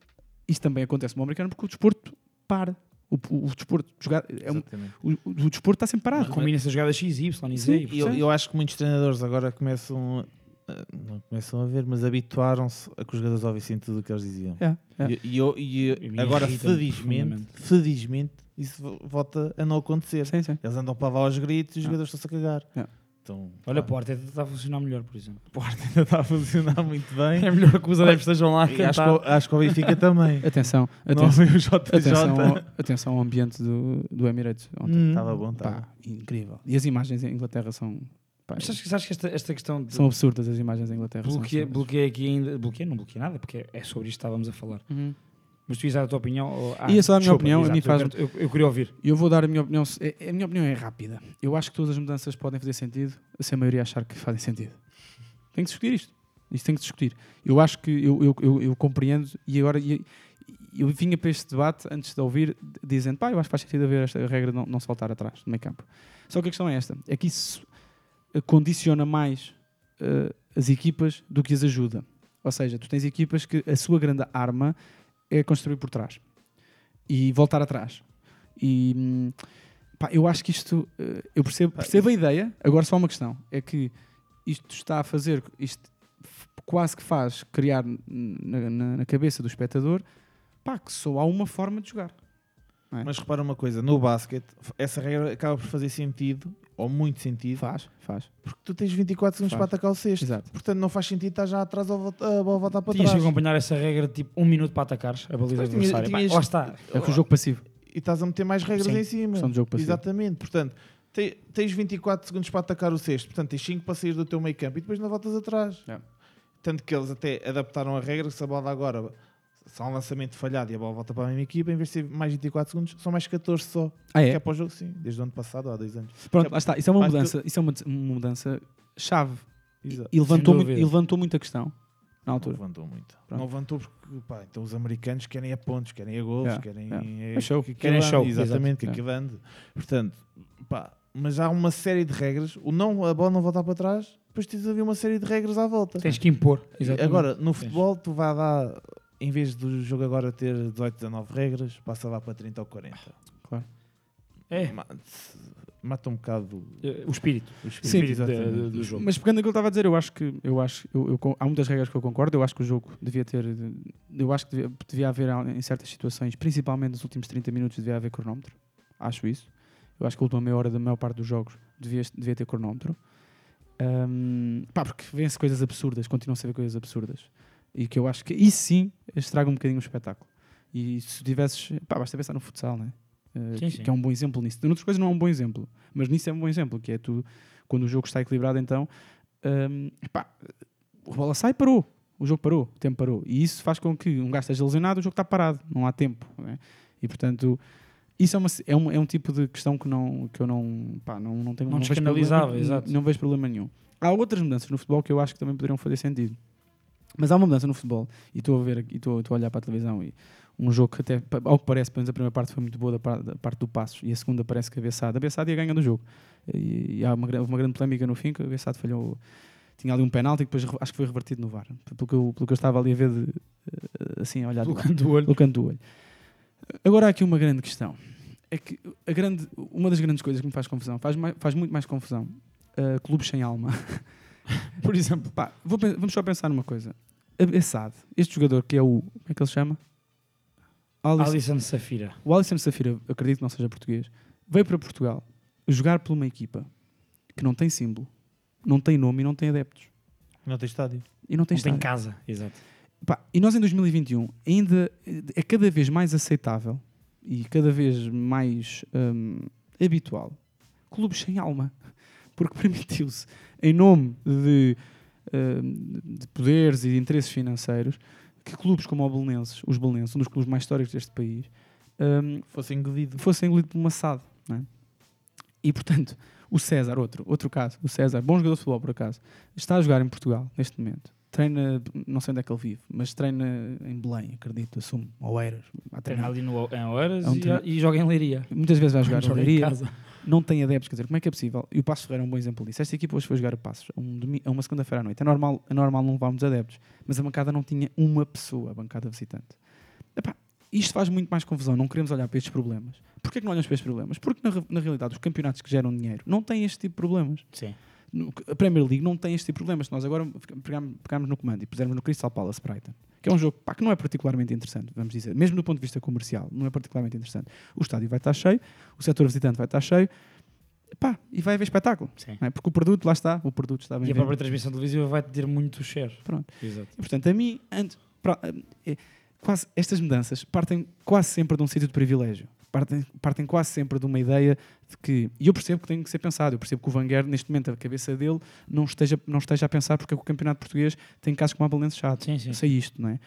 isto também acontece no americano, porque o desporto para. O, o, o desporto, jogar, é um- o, o- desporto está sempre parado. Combina-se a jogada X, Y e Z. E, E eu, eu acho que muitos treinadores agora começam a, não começam a ver, mas habituaram-se a que os jogadores ouvissem tudo o que eles diziam. É, é. E, e eu- e E me agora, felizmente, felizmente, isso vo- volta a não acontecer. Sim, sim. Eles andam para lá aos gritos e os Ah. jogadores estão-se a cagar. Então, Olha, pá, pô, até está a funcionar melhor, por exemplo. a porta ainda está a funcionar muito bem. É melhor que os adeptos estejam lá a acho, que, o- acho que o Benfica também. Atenção, atenção, veio o JJ. atenção, ao, atenção ao ambiente do, do Emirates ontem. Hum. Estava bom, Pá, estava. incrível. E as imagens em Inglaterra são. pá, Mas sabes, que- sabes que esta, esta questão de são absurdas as imagens em Inglaterra. são bloqueei, absurdas. bloqueei aqui ainda. Bloqueei, não bloqueei nada, porque é sobre isto que estávamos a falar. Uhum. Mas tu ias dar a tua opinião? Ou... Ah, Ia só dar a minha desculpa, opinião, a mim eu faz- Eu, eu queria ouvir. Eu vou dar a minha opinião. é- A minha opinião é rápida. Eu acho que todas as mudanças podem fazer sentido se a maioria achar que fazem sentido. Tem que discutir isto. Isto tem que discutir. Eu acho que eu, eu, eu, eu compreendo e agora e- eu vinha para este debate antes de ouvir dizendo pá, eu acho que faz sentido haver esta regra de não, não saltar atrás no meio campo. Só que a questão é esta: é que isso condiciona mais eh, as equipas do que as ajuda. Ou seja, tu tens equipas que a sua grande arma é construir por trás e voltar atrás. E hum, pá, eu acho que isto eh, eu percebo, percebo a ideia, agora só uma questão: é que isto está a fazer, isto quase que faz criar na, na- na cabeça do espectador pá, que só há uma forma de jogar. é? Mas repara uma coisa, no basquete, essa regra acaba por fazer sentido, ou muito sentido, Faz, faz. porque tu tens 24 segundos Faz. para atacar o sexto. Exato. Portanto, não faz sentido estar já atrás ou volta- a bola voltar para Tinhas que trás. acompanhar essa regra de tipo um minuto para atacares a baliza tinhas- adversária. Pá, tinhas- Lá está. É que o jogo passivo. E estás a meter mais regras Sim, em cima. questão de jogo passivo. Exatamente. Portanto, te- tens 24 segundos para atacar o sexto. Portanto, tens 5 para sair do teu meio campo e depois não voltas atrás. É. Tanto que eles até adaptaram a regra que se a bola agora se há um lançamento falhado e a bola volta para a mesma equipa, em vez de ser mais 24 segundos, são mais 14 só. Ah, é? Que é para o jogo, sim. Desde o ano passado, há dois anos. Pronto, é- lá está. Isso é uma mais que- mudança, isso é uma, uma mudança chave. Exato. E levantou, muito, e levantou muito a questão na Não altura. levantou muito. Pronto. Não levantou porque, pá, então os americanos querem a pontos, querem a gols, Yeah, querem yeah. é, É show. que Querem ande, show, Exatamente, que exato. aquilo ande. Portanto, pá, mas há uma série de regras. O não, a bola não voltar para trás, depois tens de haver uma série de regras à volta. Tens que impor. Exatamente. Agora, no Tens. futebol, tu vai dar, em vez do jogo agora ter 18, 19 regras, passa lá para 30 ou 40. É, Ma- Mata um bocado eh, o espírito. O Sim, espírito da- exatamente. do jogo. Mas pegando aquilo que eu estava a dizer, eu acho que eu acho, eu, eu há muitas regras que eu concordo. Eu acho que o jogo devia ter, eu acho que devia, devia haver em certas situações, principalmente nos últimos 30 minutos, devia haver cronómetro. Acho isso. Eu acho que a última meia hora da maior parte dos jogos devia, devia ter cronómetro. Ahm, pá, porque vêm-se coisas absurdas, continuam-se a ver coisas absurdas. E que eu acho que isso sim estraga um bocadinho o espetáculo. E se tivesses, pá, basta pensar no futsal, né? Eh, Sim, que, sim. que é um bom exemplo nisso. Em outras coisas não é um bom exemplo, mas nisso é um bom exemplo, que é tu, quando o jogo está equilibrado, então, hum, pá, a bola sai e parou. O jogo parou, o tempo parou. E isso faz com que um gajo esteja lesionado, o jogo está parado, não há tempo. né? E portanto, isso é, uma, é, um, é um tipo de questão que, não, que eu não, pá, não, não tenho Não vejo descanalizava, problema, exato. não vejo problema nenhum. Há outras mudanças no futebol que eu acho que também poderiam fazer sentido. Mas há uma mudança no futebol, e estou a ver aqui, estou estou a olhar para a televisão e um jogo que até, ao que parece, pelo menos a primeira parte foi muito boa da, par- da parte do Passos e a segunda parece que a Bessade, a Bessade ia ganhando o jogo. E, e há uma, houve uma grande polémica no fim que a Bessade falhou, tinha ali um penalti que depois acho que foi revertido no VAR. Pelo que eu, pelo que eu estava ali a ver, de, eh, assim, a olhar lado canto do olho. pelo canto do olho. Agora há aqui uma grande questão. É que a grande, uma das grandes coisas que me faz confusão, faz, mai- faz muito mais confusão, uh, clubes sem alma. Por exemplo, pá, vou vamos só pensar numa coisa. A Bessade, este jogador que é o. Como é que ele se chama? Alisson. Alisson Safira. O Alisson Safira, acredito que não seja português, veio para Portugal jogar por uma equipa que não tem símbolo, não tem nome e não tem adeptos. Não tem estádio. E não tem Não tem estádio. casa. Exato. Pá, e nós em 2021 ainda é cada vez mais aceitável e cada vez mais hum, habitual clubes sem alma. Porque permitiu-se, em nome de, de poderes e de interesses financeiros, que clubes como o Belenenses, os Belenenses, um dos clubes mais históricos deste país, hum, Fosse engolido. fossem engolidos por uma SAD. É? E, portanto, O César, outro, outro caso. O César, bom jogador de futebol, por acaso. Está a jogar em Portugal, neste momento. Treina, não sei onde é que ele vive, mas treina em Belém, acredito, assumo. Ou Eiras. Treina ali no, em Oeiras É um e, e joga em Leiria. Muitas vezes vai jogar Joga em Leiria, casa. Não tem adeptos, quer dizer, como é que é possível? E o Passo Ferreira é um bom exemplo disso. Esta equipa hoje foi jogar a Passos, a, um a uma segunda-feira à noite. É normal, é normal não levarmos adeptos, mas a bancada não tinha uma pessoa, a bancada visitante. Epá, isto faz muito mais confusão, não queremos olhar para estes problemas. Porquê que não olhamos para estes problemas? Porque na, na realidade os campeonatos que geram dinheiro não têm este tipo de problemas. Sim. A Premier League não tem este tipo de problemas. Se nós agora pegarmos, pegarmos no comando e pusermos no Crystal Palace Brighton, que é um jogo pá, que não é particularmente interessante, vamos dizer, mesmo do ponto de vista comercial, não é particularmente interessante. O estádio vai estar cheio, o setor visitante vai estar cheio, pá, e vai haver espetáculo. É? Porque o produto, lá está, o produto está bem E a própria transmissão televisiva vai ter muito share. Pronto. Exato. E, portanto, a mim, antes, pra- é, quase, estas mudanças partem quase sempre de um sítio de privilégio. Partem, partem quase sempre de uma ideia de que. E eu percebo que tem que ser pensado. Eu percebo que o Wenger, neste momento, a cabeça dele não esteja, não esteja a pensar porque é que o campeonato português tem casos como a Valença chato. Sim, sim. Eu sei isto, não é?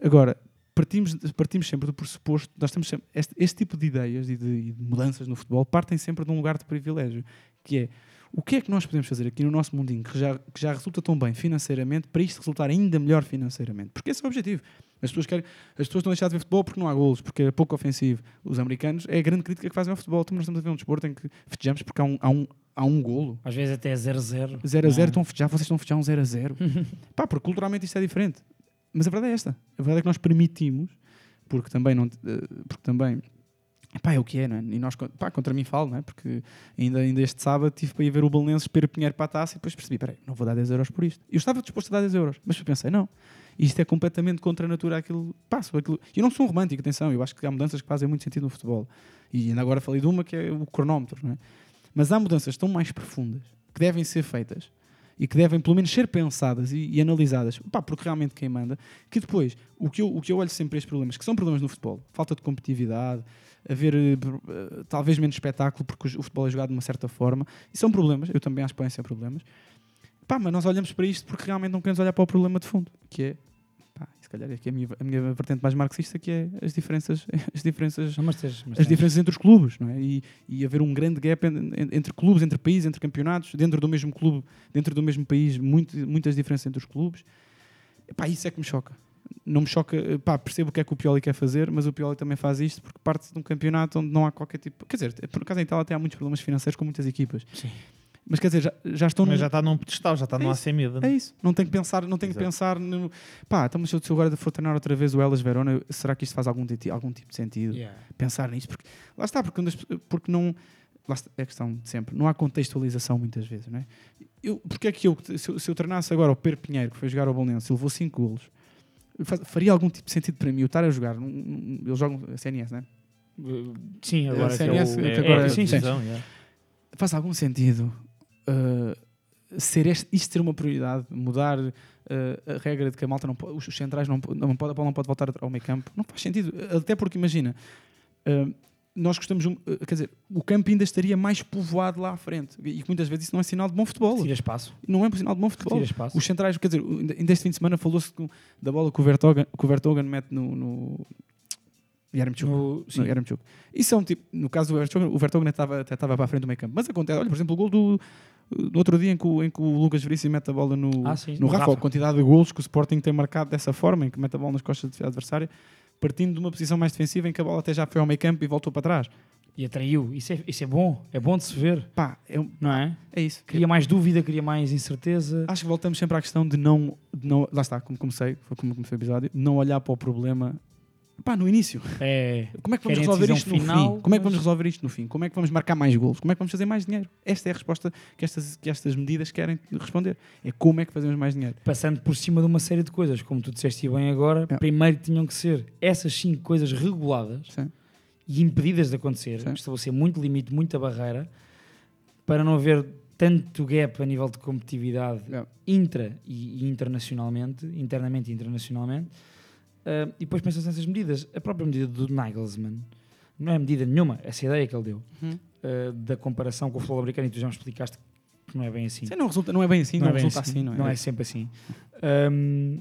Agora, partimos, partimos sempre do pressuposto. Nós temos sempre, este, este tipo de ideias e de, e de mudanças no futebol partem sempre de um lugar de privilégio. Que é o que é que nós podemos fazer aqui no nosso mundinho que já, que já resulta tão bem financeiramente para isto resultar ainda melhor financeiramente? Porque esse é o objetivo. As pessoas, querem, as pessoas estão a deixar de ver futebol porque não há golos, porque é pouco ofensivo. Os americanos é a grande crítica que fazem ao futebol. Então nós estamos a ver um desporto em que festejamos porque há um, há um, há um golo. Às vezes até 0-0. 0 a não 0 é? estão a festejar, vocês estão a festejar um 0 a 0. Pá, porque culturalmente isto é diferente. Mas a verdade é esta. A verdade é que nós permitimos, porque também não. eh, Porque também. Pá, é o que é, não é? E nós, pá, contra mim falo, não é? Porque ainda, ainda este sábado tive para ir ver o Belenenses Pera Pinheiro para a taça e depois percebi, peraí, não vou dar 10 euros por isto. Eu estava disposto a dar 10 euros, mas eu pensei, não, isto é completamente contra a natura aquilo, sobre aquilo. Eu não sou um romântico, atenção, eu acho que há mudanças que fazem muito sentido no futebol. E ainda agora falei de uma que é o cronómetro, não é? Mas há mudanças tão mais profundas que devem ser feitas e que devem pelo menos ser pensadas e, e analisadas, pá, porque realmente quem manda, que depois, o que, eu, o que eu olho sempre estes problemas, que são problemas no futebol, falta de competitividade, haver eh, eh, talvez menos espetáculo porque o futebol é jogado de uma certa forma, e são problemas, eu também acho que podem ser problemas, pá, mas nós olhamos para isto porque realmente não queremos olhar para o problema de fundo, que é, pá, se calhar é que a minha, a minha vertente mais marxista, que é as diferenças, as diferenças Não, mas tens- mas as tens. diferenças entre os clubes, não é? E, e haver um grande gap en- en- entre clubes, entre países, entre campeonatos, dentro do mesmo clube, dentro do mesmo país, muito, muitas diferenças entre os clubes. Epá, isso é que me choca. Não me choca, pá, percebo o que é que o Pioli quer fazer, mas o Pioli também faz isto porque parte de um campeonato onde não há qualquer tipo. Quer dizer, por acaso em Itália até há muitos problemas financeiros com muitas equipas. Sim. Mas quer dizer, já, já estão Mas num- já está num pedestal, já está É Milan. é isso. Não tem que pensar, não tem que pensar no. Pá, então, mas se eu agora for treinar outra vez o Elas Verona, será que isto faz algum, algum tipo de sentido? Yeah. Pensar nisto? Porque, lá está, porque, porque não. Lá está, é a questão de sempre. Não há contextualização muitas vezes, não é? Eu, porque é que eu, se eu, se eu treinasse agora o Pedro Pinheiro, que foi jogar ao Bolonense, e levou 5 golos, faria algum tipo de sentido para mim eu estar a jogar? num- num- Eles jogam CNS, não é? Sim, agora é CNS, o... que É, agora- é, sim, faz algum sentido uh, ser este, isto ser uma prioridade, mudar uh, a regra de que a malta não pode, os centrais não, não pode, a bola não pode voltar ao meio campo? Não faz sentido. Até porque, imagina, uh, nós gostamos, quer dizer, o campo ainda estaria mais povoado lá à frente. E que muitas vezes isso não é sinal de bom futebol. Tira espaço. Não é um sinal de bom futebol. Tira espaço. Os centrais, quer dizer, ainda este fim de semana falou-se da bola que o Vertogen, que o Vertogen mete no. no Yaremchuk. No- sim. Yaremchuk. Isso é um tipo. No caso do Vertogen, o Vertogen estava, até estava para a frente do meio campo. Mas acontece, olha, por exemplo, o gol do. No outro dia em que, o, em que o Lucas Veríssimo mete a bola no, Ah, sim, no no Rafa, Rafa. a quantidade de golos que o Sporting tem marcado dessa forma, em que mete a bola nas costas da adversária, partindo de uma posição mais defensiva em que a bola até já foi ao meio campo e voltou para trás. E atraiu. Isso é, isso é bom. É bom de se ver. Pá, é, um- Não é? é isso. Cria mais dúvida, cria mais incerteza. Acho que voltamos sempre à questão de não, de não lá está, como comecei, foi como comecei o episódio, não olhar para o problema pá, no início. É. Como é que vamos Querem a resolver decisão isto no final, fim? Como é que mas- vamos resolver isto no fim? Como é que vamos marcar mais golos? Como é que vamos fazer mais dinheiro? Esta é a resposta que estas, que estas medidas querem responder. É como é que fazemos mais dinheiro. Passando por cima de uma série de coisas, como tu disseste bem agora, É. primeiro tinham que ser essas cinco coisas reguladas Sim. e impedidas de acontecer, Sim. estabelecer muito limite, muita barreira, para não haver tanto gap a nível de competitividade É. intra e, e internacionalmente, internamente e internacionalmente, ah, e depois pensas nessas medidas. A própria medida do Nagelsmann não é medida nenhuma, essa ideia que ele deu, Uhum. ah, da comparação com o futebol americano, e tu já me explicaste que não é bem assim. Sim, não, resulta, não é bem assim, não, é bem resulta assim, não é? sempre assim. Ahm,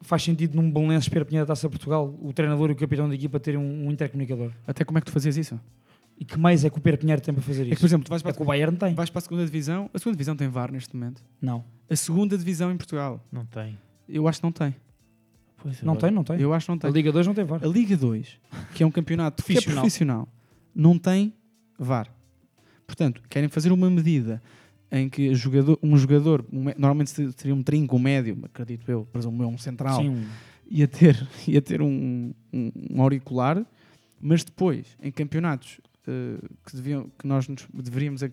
faz sentido num Belenenses Espera Pinheiro da Taça Portugal o treinador e o capitão da equipa terem um, um intercomunicador. Até como é que tu fazias isso? E que mais é que o Pedro Pinheiro tem para fazer isso? É que, por exemplo, tu vais para, É que o Bayern tem. vais para a segunda divisão. A segunda divisão tem VAR neste momento. Não. A segunda divisão em Portugal, Não tem. eu acho que não tem. Pois, Não agora- tem, não tem. Eu acho que não A tem. Liga 2 não tem VAR. A Liga 2, que é um campeonato que é Profissional. não tem VAR. Portanto, querem fazer uma medida em que jogador- um jogador, um me- normalmente se- seria um trinco, um médio, acredito eu, presumo eu, um central, Sim, ia ter, ia ter um, um- um auricular, mas depois, em campeonatos eh, que, deviam, que nós nos deveríamos eh,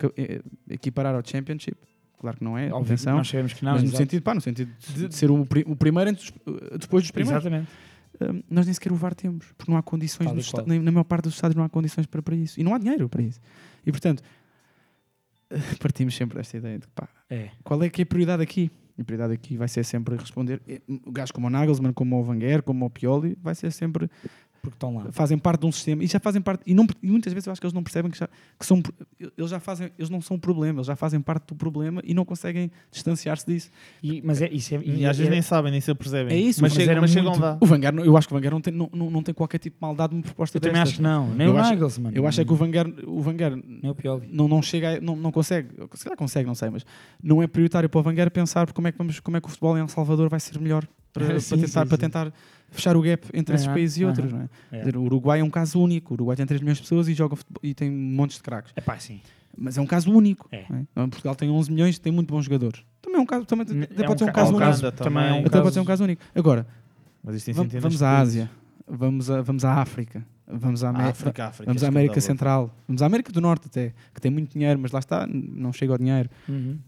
equiparar ao Championship, claro que não é, óbvio, atenção, nós sabemos que não. mas no exato. sentido, pá, no sentido de, de ser o, o primeiro entre os- eh, depois dos primeiros. Exatamente. Um, nós nem sequer o VAR temos, porque não há condições, na maior parte dos estados não há condições para, para isso. E não há dinheiro para isso. E portanto, partimos sempre desta ideia de que, pá, É. qual é que é a prioridade aqui? A prioridade aqui vai ser sempre responder. eh, Gajos como o Nagelsmann, como o Wenger, como o Pioli, vai ser sempre. Porque estão lá. Fazem parte de um sistema e já fazem parte. E, não, e muitas vezes eu acho que eles não percebem que, já, que são. Eles já fazem. Eles não são o problema, eles já fazem parte do problema e não conseguem distanciar-se disso. E, mas é, isso é, E às vezes nem sabem, nem se percebem. É isso, mas, mas chegam, mas chegam muito- lá. O Wenger, eu acho que o Wenger não tem, não, não, não tem qualquer tipo de maldade numa proposta Eu também destas. acho que não. Nem Eu o acho- Nagelsmann. Eu acho é que o Wenger, o Pioli. não, não chega, a- não, não consegue, se calhar consegue, não sei, mas não é prioritário para o Wenger pensar como é que, vamos, como é que o futebol em El Salvador vai ser melhor para, para Sim, tentar, sim, para sim. tentar fechar o gap entre esses países e outros. Não é? É. Dizer, O Uruguai é um caso único. O Uruguai tem 3 milhões de pessoas e, joga futebol, e tem montes de craques. É pá, sim. Mas é um caso único. É. não é? Não, Portugal tem 11 milhões e tem muito bons jogadores. Também é um caso, também, até pode ser um ca- caso único. é um Até caso... pode ser um caso único. Agora, Mas isto tem vamos, à. Ásia, vamos, a, vamos à África, vamos à Amé- África, África. Vamos à América. Central, vamos à América do Norte até, que tem muito dinheiro, mas lá está, não chega ao dinheiro. Uhum.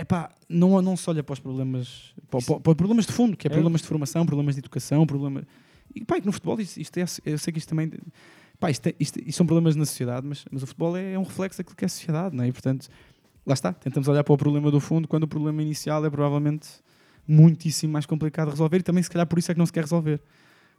Epá, não, não se olha para os problemas, para, para- para problemas de fundo, que é É. problemas de formação, problemas de educação, problemas... E pá, que no futebol isto, isto é, eu sei que isto também... Pá, isto, é- isto, isto são problemas na sociedade, mas, mas o futebol é, um reflexo daquilo que é a sociedade, não é? E portanto, lá está, tentamos olhar para o problema do fundo, quando o problema inicial é provavelmente muitíssimo mais complicado de resolver e também se calhar por isso é que não se quer resolver.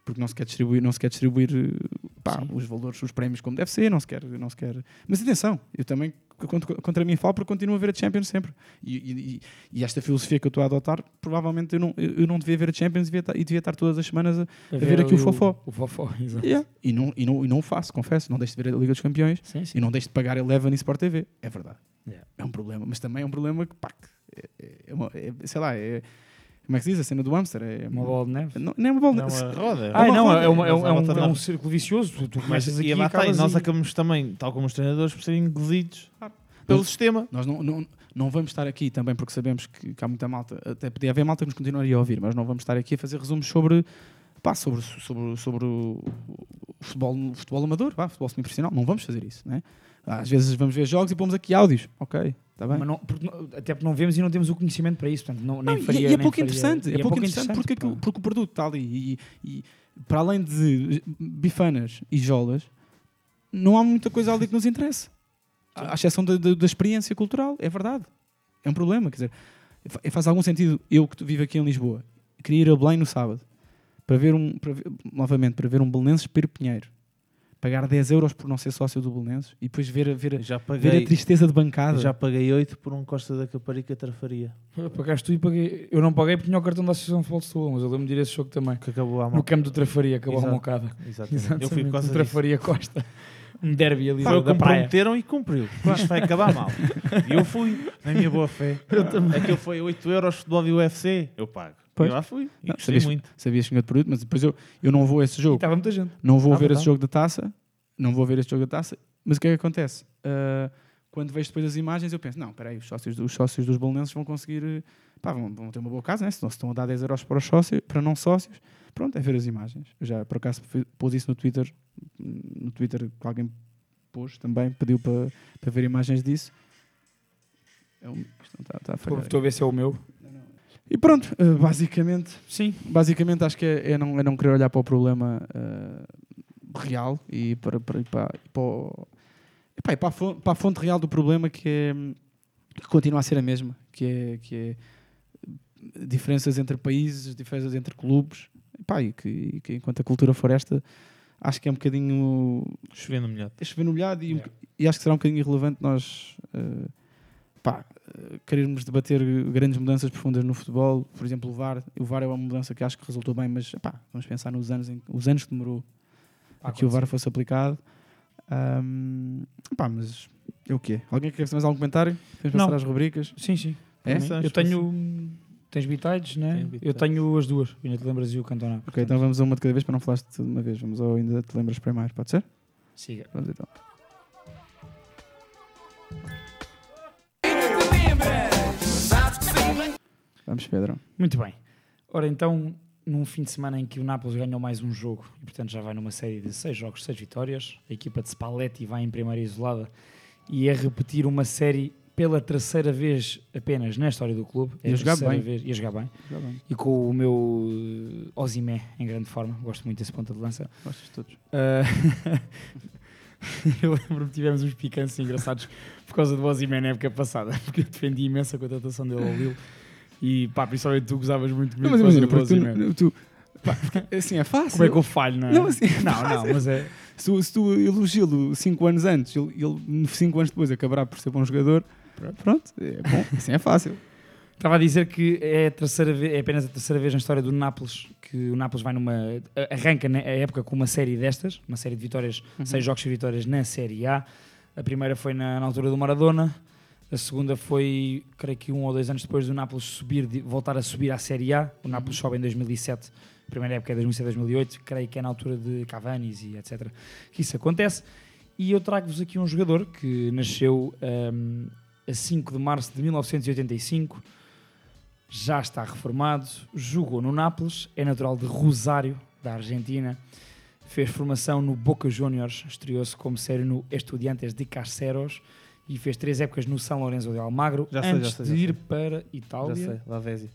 Porque não se quer distribuir, não se quer distribuir eh, pá, os valores, os prémios como deve ser, não se quer, não se quer. Mas atenção, eu também contra, contra mim falo porque continuo a ver a Champions sempre. E, e- e- esta filosofia que eu estou a adotar, provavelmente eu não, eu não devia ver a Champions e devia, estar- e devia estar todas as semanas a, a ver aqui o fofó. O fofó, exato. Yeah. E, não, e, não, e não o faço, confesso. Não deixo de ver a Liga dos Campeões Sim, sim. e não deixo de pagar Eleven e Sport TV. É verdade. Yeah. É um problema. Mas também é um problema que, pá, é, é- é é- sei lá, é. Como é que se diz? A cena do hamster? É Uma bola de neve. Não, não é uma bola de é neve. roda. Ah, uma não, roda. é, uma- é um, é à um, é um círculo vicioso. Tu, tu Mas, começas aqui e a matar, e nós acabamos também, tal como os treinadores, por serem engolidos pelo Mas- sistema. Nós não, não, não vamos estar aqui também porque sabemos que, que há muita malta, até podia haver malta que nos continuaria a ouvir, mas não vamos estar aqui a fazer resumos sobre, pá, sobre, sobre, sobre o, o futebol, o futebol amador, pá, futebol semi-profissional. Não vamos fazer isso, né? Às vezes vamos ver jogos e pomos aqui áudios, ok, está bem? Não- porque até porque não vemos e não temos o conhecimento para isso. Portanto, não, Não, nem e- faria, e é nem pouco faria- interessante, e é, pouco interessante, porque, pá. aquilo- porque o produto está ali e, e para além de bifanas e jolas, não há muita coisa ali que nos interesse. À à exceção da, da- da experiência cultural, é verdade. É um problema, quer dizer, fa- faz algum sentido eu que vivo aqui em Lisboa, queria ir a Belém no sábado para ver um, para ver- novamente, para ver um Belenenses Pedro Pinheiro, pagar 10 euros por não ser sócio do Belenenses e depois ver, a- ver, a- Já ver a paguei, tristeza de bancada. já paguei 8 por um Costa da Caparica Trafaria, Pagaste tu e paguei. Eu não paguei porque tinha o cartão da Associação de Futebol de Setúbal, mas eu lembro de ir a esse jogo também. que acabou à No mão. campo do Trafaria, acabou a Exato. mocada. Exatamente. Eu fui por causa do disso. Trafaria Costa. Um derby ali Foi da, praia. prometeram e cumpriu. Isto vai acabar mal. E eu fui, na minha boa fé. Eu também. Aquilo foi 8 euros futebol e UFC. Eu pago. Pois. Eu lá fui. E Não, gostei sabias- muito. Sabias que tinha de produto, mas depois eu, eu não vou a esse E jogo. estava muita gente. Não vou Ah, ver esse verdade. jogo da taça, não vou ver esse jogo da taça, mas o que é que acontece? Ah, quando vejo depois as imagens, eu penso: não, espera aí, os sócios, os sócios dos bolonenses vão conseguir, pá, vão, vão ter uma boa casa, né? se não se estão a dar 10 euros para, os sócios, para não sócios, pronto, é ver as imagens. Eu já por acaso pus isso no Twitter, no Twitter que alguém pôs também, pediu para, para ver imagens disso. É um, isto não está, está a falhar. estou a ver se é o meu. E pronto, eh, basicamente, Sim. basicamente acho que é, é não, é não querer olhar para o problema eh, real e para, para, e para, e para, o- e e para a fonte, para a fonte real do problema que, é, que continua a ser a mesma, que é, que é diferenças entre países, diferenças entre clubes, e, pá, e que, e que enquanto a cultura for esta, acho que é um bocadinho é chover no molhado e, um Yeah. boc- e acho que será um bocadinho irrelevante nós eh, pá, eh, querermos debater grandes mudanças profundas no futebol. Por exemplo, o VAR. O VAR é uma mudança que acho que resultou bem, mas pá, vamos pensar nos anos, em, os anos que demorou Pá, a que o VAR fosse aplicado. Ahm, pá, mas é o quê? Alguém quer fazer mais algum comentário? Não. passar às rubricas? Sim, sim. É? Eu tenho. Tens bitites, né? Tenho Eu tenho as duas. Ainda te lembras e o cantonar. Ok, então vamos a uma de cada vez para não falares de tudo de uma vez. Vamos ao ainda te lembras primeiro, pode ser? Siga. Vamos então. Vamos, Pedro. Muito bem. Ora, então, num fim de semana em que o Nápoles ganhou mais um jogo e, portanto, já vai numa série de seis jogos, seis vitórias, a equipa de Spalletti vai em primeira isolada e a repetir uma série pela terceira vez apenas na história do clube. É E a jogar bem. Vez, e jogar bem. Já bem. E com o meu uh, Osimé em grande forma. Gosto muito desse ponta de lança. Gostas de todos. Uh, eu lembro-me que tivemos uns picantes engraçados por causa do Osimé na época passada, porque eu defendi imenso a contratação dele ao Lille. E pá, principalmente tu gozavas muito Não, comigo mas por imagina, porque tu, tu pá, porque, assim é fácil. Como é que eu falho, não é? Não, assim, não, não, mas é. Se tu, se tu elogio-lo 5 anos antes, ele 5 anos depois acabará por ser bom jogador, pronto, é bom, assim é fácil. Estava a dizer que é, a terceira vez, é apenas a terceira vez na história do Nápoles que o Nápoles vai numa. arranca na- a época com uma série destas, uma série de vitórias, Uhum. seis jogos e vitórias na Série A. A primeira foi na, na altura do Maradona, a segunda foi, creio que um ou dois anos depois do Nápoles subir, voltar a subir à Série A. O Nápoles sobe em 2007, a primeira época é 2007-2008, creio que é na altura de Cavanis e etc. que isso acontece. E eu trago-vos aqui um jogador que nasceu hum, a 5 de março de 1985 já está reformado, jogou no Nápoles, é natural de Rosário, da Argentina, fez formação no Boca Juniors, estreou-se como sério no Estudiantes de Caceros e fez três épocas no São Lourenço de Almagro Já sei, já antes sei, de já ir sei. para Itália. Já sei, Lavezzi.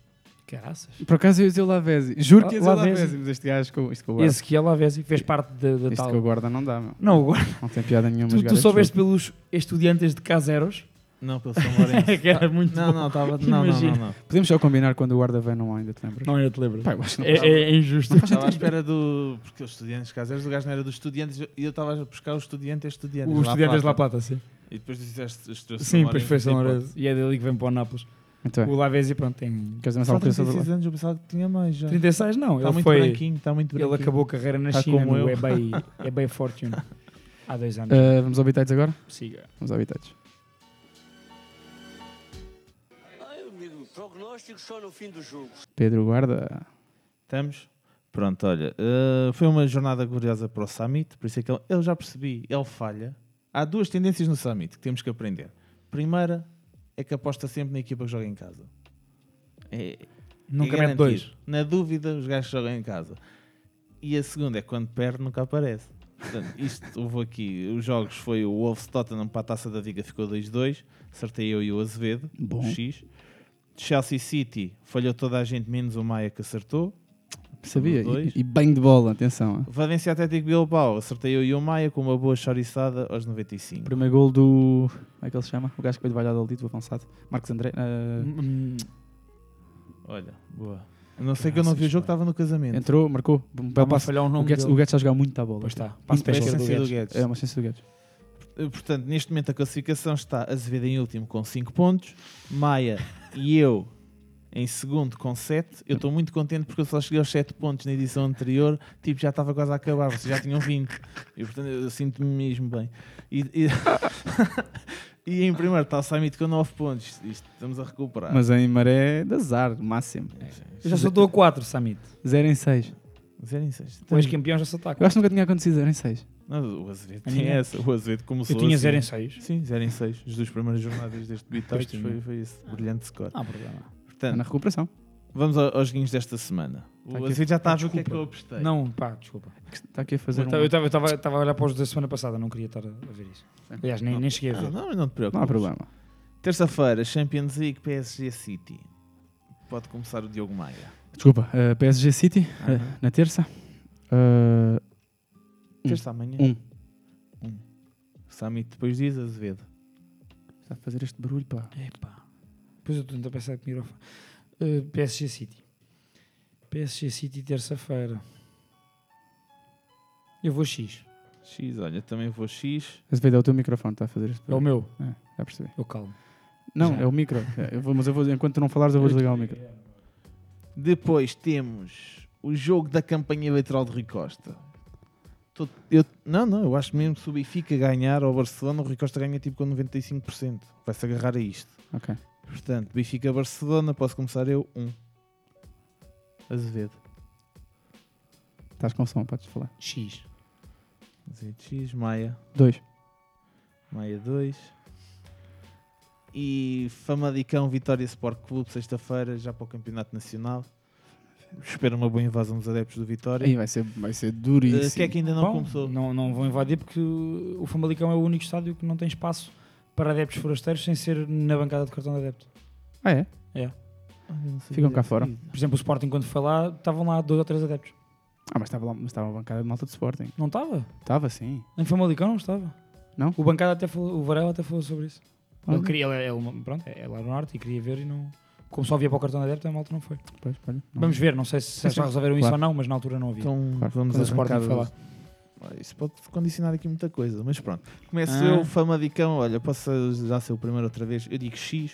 Caraças. Por acaso eu ia dizer o Lavezzi. Juro que ia dizer o Lavezzi. Mas este gajo, com, isto com o guarda, Esse que é Lavezzi, fez parte da, da isto tal... com o guarda não dá, meu. Não, o guarda- Não tem piada nenhuma. tu, tu este soubeste pelos Estudiantes de Caseros? Não, pelo São Lourenço. que era muito Não, bom. não, estava. Não, não, não, não. Podemos só combinar quando o guarda vem, não há, ainda te lembras? Não, eu te lembro. Eu que não é, é, é injusto. Estava à espera do. Porque os estudantes caseiros, o gajo não era dos estudantes e eu estava a buscar os estudantes estudantes. Os Estudiantes de La Plata, sim. E depois disseste teus Sim, depois foi São Lourenço. E é dele que vem para o Nápoles. Muito bem. O Lavezzi, pronto, tem Queres coisa sobre 36 lá? anos, eu pensava que tinha mais já. 36, não. Está ele muito foi, branquinho, está muito branquinho. Ele acabou a carreira na Está China, como no eu. eBay, eBay Fortune, há dois anos. Uh, vamos ao habitats agora? Siga. Vamos ao habitats. Ai, amigo, prognóstico só no fim do jogo. Pedro Guarda. Estamos? Pronto, olha, eh, foi uma jornada gloriosa para o Summit, por isso é que ele, eu já percebi, ele falha. Há duas tendências no Summit que temos que aprender. Primeira é que aposta sempre na equipa que joga em casa. É, Nunca é mete dois. Na dúvida, os gajos jogam em casa. E a segunda é que quando perde, nunca aparece. Portanto, isto houve aqui, os jogos foi o Wolves Tottenham para a taça da Liga, ficou 2-2. Acertei eu e o Azevedo, Bom. o X. Chelsea City falhou toda a gente, menos o Maia que acertou. Sabia? E, e bem de bola, atenção. Valência Atlético Bilbao, acertei eu e o Maia com uma boa choriçada aos 95. Primeiro gol do. Como é que ele se chama? O gajo que veio de Valladolid, o avançado. Marcos André. uh, Hum, Olha, boa. Não sei que eu não vi o jogo, estava no casamento. entrou, marcou. Um a passo. falhar o O nome o Guedes está a jogar muito à bola. Pois está. Passo para a É a esquerda do essência do Guedes. É uma ciência do Guedes. Eh, Portanto, neste momento a classificação está Azevedo em último com 5 pontos, Maia e eu em segundo com 7. Eu estou muito contente porque eu só cheguei aos 7 pontos na edição anterior, tipo, já estava quase a acabar, vocês já tinham 20. E portanto eu sinto-me mesmo bem. E, e- e em primeiro está o Summit com 9 pontos. Isto, estamos a recuperar. Mas em maré de azar, máximo. Eu já soltou a 4, Samit. 0 em 6. 0 em 6. O ex-campeão já soltou a Eu acho 4. que nunca tinha acontecido 0 em 6. Não, o Azevedo A tem minha- essa. O Azevedo começou Eu tinha assim. 0 em 6. Sim, 0 em 6. As duas primeiras jornadas deste tinha. foi, foi esse brilhante score. Não há problema. Está na Portanto, recuperação. vamos ao- aos guinhos desta semana. O Tá aqui. Azevedo já está a ver o que é que eu apostei. Não, pá, desculpa. Está aqui a fazer Eu um... estava eu estava a olhar para os da semana passada, não queria estar a ver isso. Aliás, nem, nem cheguei a Ah, ver. não, não te preocupes. Não há problema. Terça-feira, Champions League, PSG City. Pode começar o Diogo Maia. Desculpa, uh, PSG City, uh, Aham. na terça. Uh, Um. Terça amanhã. um. Summit depois diz Azevedo. Está a fazer este barulho, pá. Epá. Depois eu estou a pensar que microfone. Uh, PSG City. PSG City terça-feira. Eu vou X. X, olha, também vou X. Azevedo, é o teu microfone, está a fazer este É o meu. É, já percebi. Eu calmo. Não, Já. é o micro. É, eu vou- mas eu vou, enquanto tu não falares, eu vou desligar o micro. Depois temos o jogo da campanha eleitoral de Rui Costa. Eu, não, não, eu acho mesmo que se o Benfica ganhar ao Barcelona, o Rui Costa ganha tipo com 95%. Vai-se agarrar a isto. Ok. Portanto, Benfica-Barcelona, posso começar eu? Um. Azevedo. Estás com som, podes falar. X. Azevedo X, Maia. 2. Maia 2. E Famalicão Vitória Sport Clube, sexta-feira, já para o Campeonato Nacional. Espero uma boa invasão dos adeptos do Vitória. Aí vai ser, vai ser duríssimo. Eh, que é que ainda não Bom, começou? Não, não vão invadir porque o o Famalicão é o único estádio que não tem espaço para adeptos forasteiros sem ser na bancada de cartão de adepto. Ah, é? É. Ah, Ficam cá fora. Por exemplo, o Sporting, quando foi lá, estavam lá dois ou três adeptos. Ah, mas estava lá, mas estava a bancada de malta de Sporting. Não estava? Estava, sim. Em Famalicão não estava. Não? O bancada até falou, o Varela até falou sobre isso. Ele queria, ele, ele- pronto, é lá no norte e queria ver e não. Como só havia para o cartão de adepto, a malta não foi. Pois, olha, não. Vamos ver, não sei se, já resolveram isso Claro. ou não, mas na altura não havia. Então Claro. vamos Quando o Sporting foi lá. Isso pode condicionar aqui muita coisa, mas pronto. Começo Ah. eu, Famalicão, olha, posso já ser o primeiro outra vez. Eu digo X,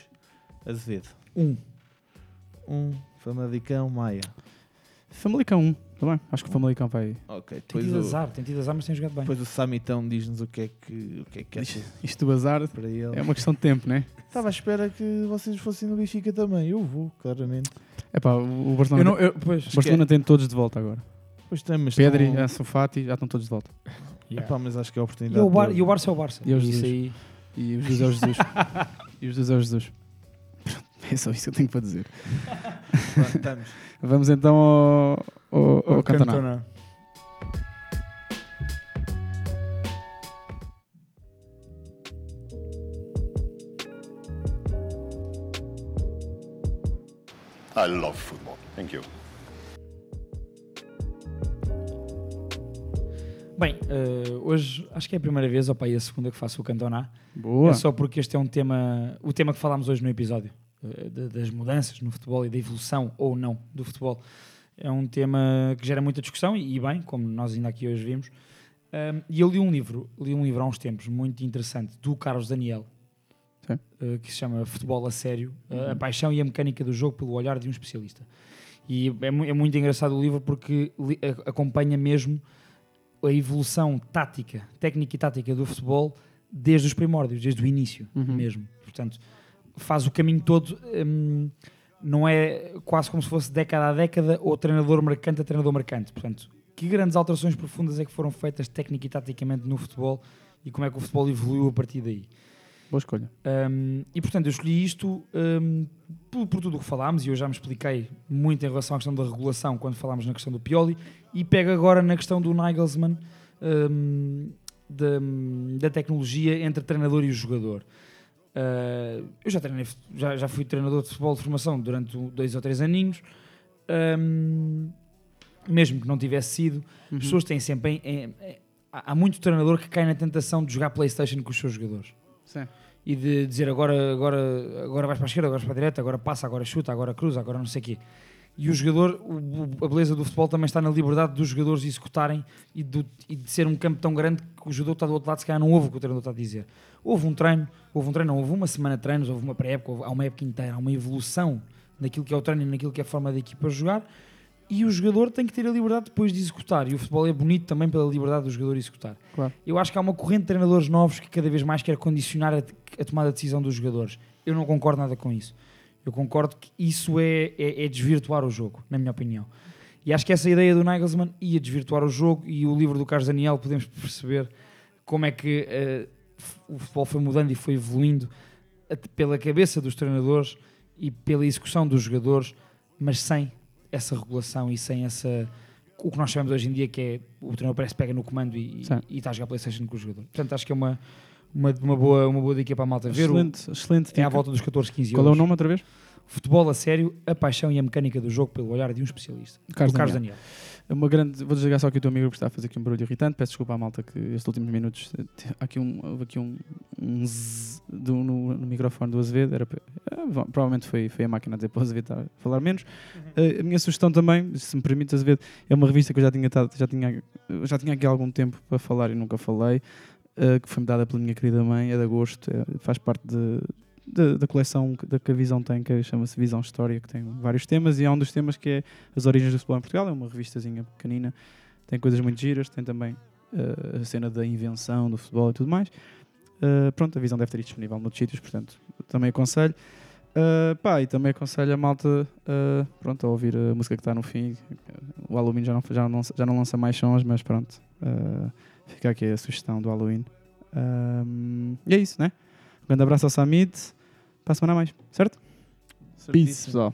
Azevedo. Um. Um, Famalicão, Maia. Famalicão 1. Tá bem. Acho que o Famalicão vai. Ok, Tem tido azar, tem tido azar, mas tem jogado bem. depois o Samitão diz-nos o que é que, o que, é que acha Isto do azar para ele. é uma questão de tempo, né? Estava à espera que vocês fossem no Benfica também. Eu vou, claramente. É pá, o o Eu Barcelona, não, eu, pois, o Barcelona tem todos de volta agora. Pois tem, mas Pedri, estão- Ansu Fati, já estão todos de volta. Yeah. Epá, mas acho que é a E, oportunidade. o Bar, de- e o Barça é o Barça. E o isso Jesus. aí. E o Jesus é o Jesus. e o Jesus é o Jesus. É só isso que eu tenho para dizer. Vamos então ao, ao, ao Cantona. I love football. Thank you. Bem, eh, hoje acho que é a primeira vez, ou pá, e a segunda que faço o Cantona. Boa. É só porque este é um tema, o tema que falámos hoje no episódio, eh, de- das mudanças no futebol e da evolução ou não do futebol. É um tema que gera muita discussão e, e bem, como nós ainda aqui hoje vimos. Um, e eu li um livro, li um livro há uns tempos muito interessante do Carlos Daniel, eh, que se chama Futebol a Sério, eh, a paixão e a mecânica do jogo pelo olhar de um especialista. E é, mu- é muito engraçado o livro porque acompanha mesmo a evolução tática, técnica e tática do futebol desde os primórdios, desde o início Uhum. mesmo. Portanto, faz o caminho todo, hum, não é quase como se fosse década a década ou treinador marcante a treinador marcante. Portanto, que grandes alterações profundas é que foram feitas técnica e taticamente no futebol e como é que o futebol evoluiu a partir daí. Boa escolha. Um, e portanto, eu escolhi isto um, por, por tudo o que falámos, e eu já me expliquei muito em relação à questão da regulação quando falámos na questão do Pioli, e pego agora na questão do Nagelsmann, um, da, da tecnologia entre treinador e o jogador. Uh, eu já, treinei, já, já fui treinador de futebol de formação durante dois ou três aninhos, mesmo que não tivesse sido, Uhum. as pessoas têm sempre. em- em- em- há há muito treinador que cai na tentação de jogar PlayStation com os seus jogadores Sim. E de dizer agora, agora, agora vais para a esquerda, agora vais para a direita, agora passa, agora chuta, agora cruza, agora não sei o quê. E o jogador, o- a beleza do futebol também está na liberdade dos jogadores executarem e, do- e de ser um campo tão grande que o jogador está do outro lado se calhar não ouve o que o treinador está a dizer. Houve um treino, houve um treino, não, houve uma semana de treinos, houve uma pré-época, há uma época inteira, há uma evolução naquilo que é o treino e naquilo que é a forma da equipa jogar e o jogador tem que ter a liberdade depois de executar. E o futebol é bonito também pela liberdade do jogador executar. Claro. Eu acho que há uma corrente de treinadores novos que cada vez mais quer condicionar a, a tomada de decisão dos jogadores. Eu não concordo nada com isso. Eu concordo que isso é, é, é desvirtuar o jogo, na minha opinião. E acho que essa ideia do Nagelsmann ia desvirtuar o jogo e o livro do Carlos Daniel podemos perceber como é que f- o futebol foi mudando e foi evoluindo pela cabeça dos treinadores e pela execução dos jogadores, mas sem essa regulação e sem essa o que nós chamamos hoje em dia que é o treinador parece que pega no comando e, e está a jogar Playstation com o jogador. Portanto, acho que é uma, uma, uma, boa, uma boa dica para a malta ver. O- Excelente, excelente. é à volta dos 14, 15 Qual é o nome outra vez? Futebol a sério, a paixão e a mecânica do jogo pelo olhar de um especialista. Carlos Daniel. Daniel. É Uma grande, vou desligar só aqui o teu amigo porque está a fazer aqui um barulho irritante. Peço desculpa à malta que estes últimos minutos eh, aqui um, houve aqui um, um zzz do, no, no microfone do Azevedo. Era, bom, provavelmente foi, foi a máquina a dizer para o Azevedo estar a falar menos. Eh, a minha sugestão também, se me permite, Azevedo, é uma revista que eu já tinha, tado- já tinha, já tinha aqui há algum tempo para falar e nunca falei, eh, que foi-me dada pela minha querida mãe, é de agosto, é- faz parte de, da, da coleção da que a Visão tem, que chama-se Visão História, que tem vários temas, e há um dos temas que é as origens do futebol em Portugal, é uma revistazinha pequenina, tem coisas muito giras, tem também eh, a cena da invenção do futebol e tudo mais. Eh, pronto, a visão deve ter disponível noutros sítios, portanto, também aconselho. Uh, pá, e também aconselho a malta uh, pronto, a ouvir a música que está no fim. O Halloween já não, já não, já não lança mais sons, mas pronto, uh, fica aqui a sugestão do Halloween. Um, e é isso, né? Um grande abraço ao Samid. Para a semana mais, certo? Peace, pessoal.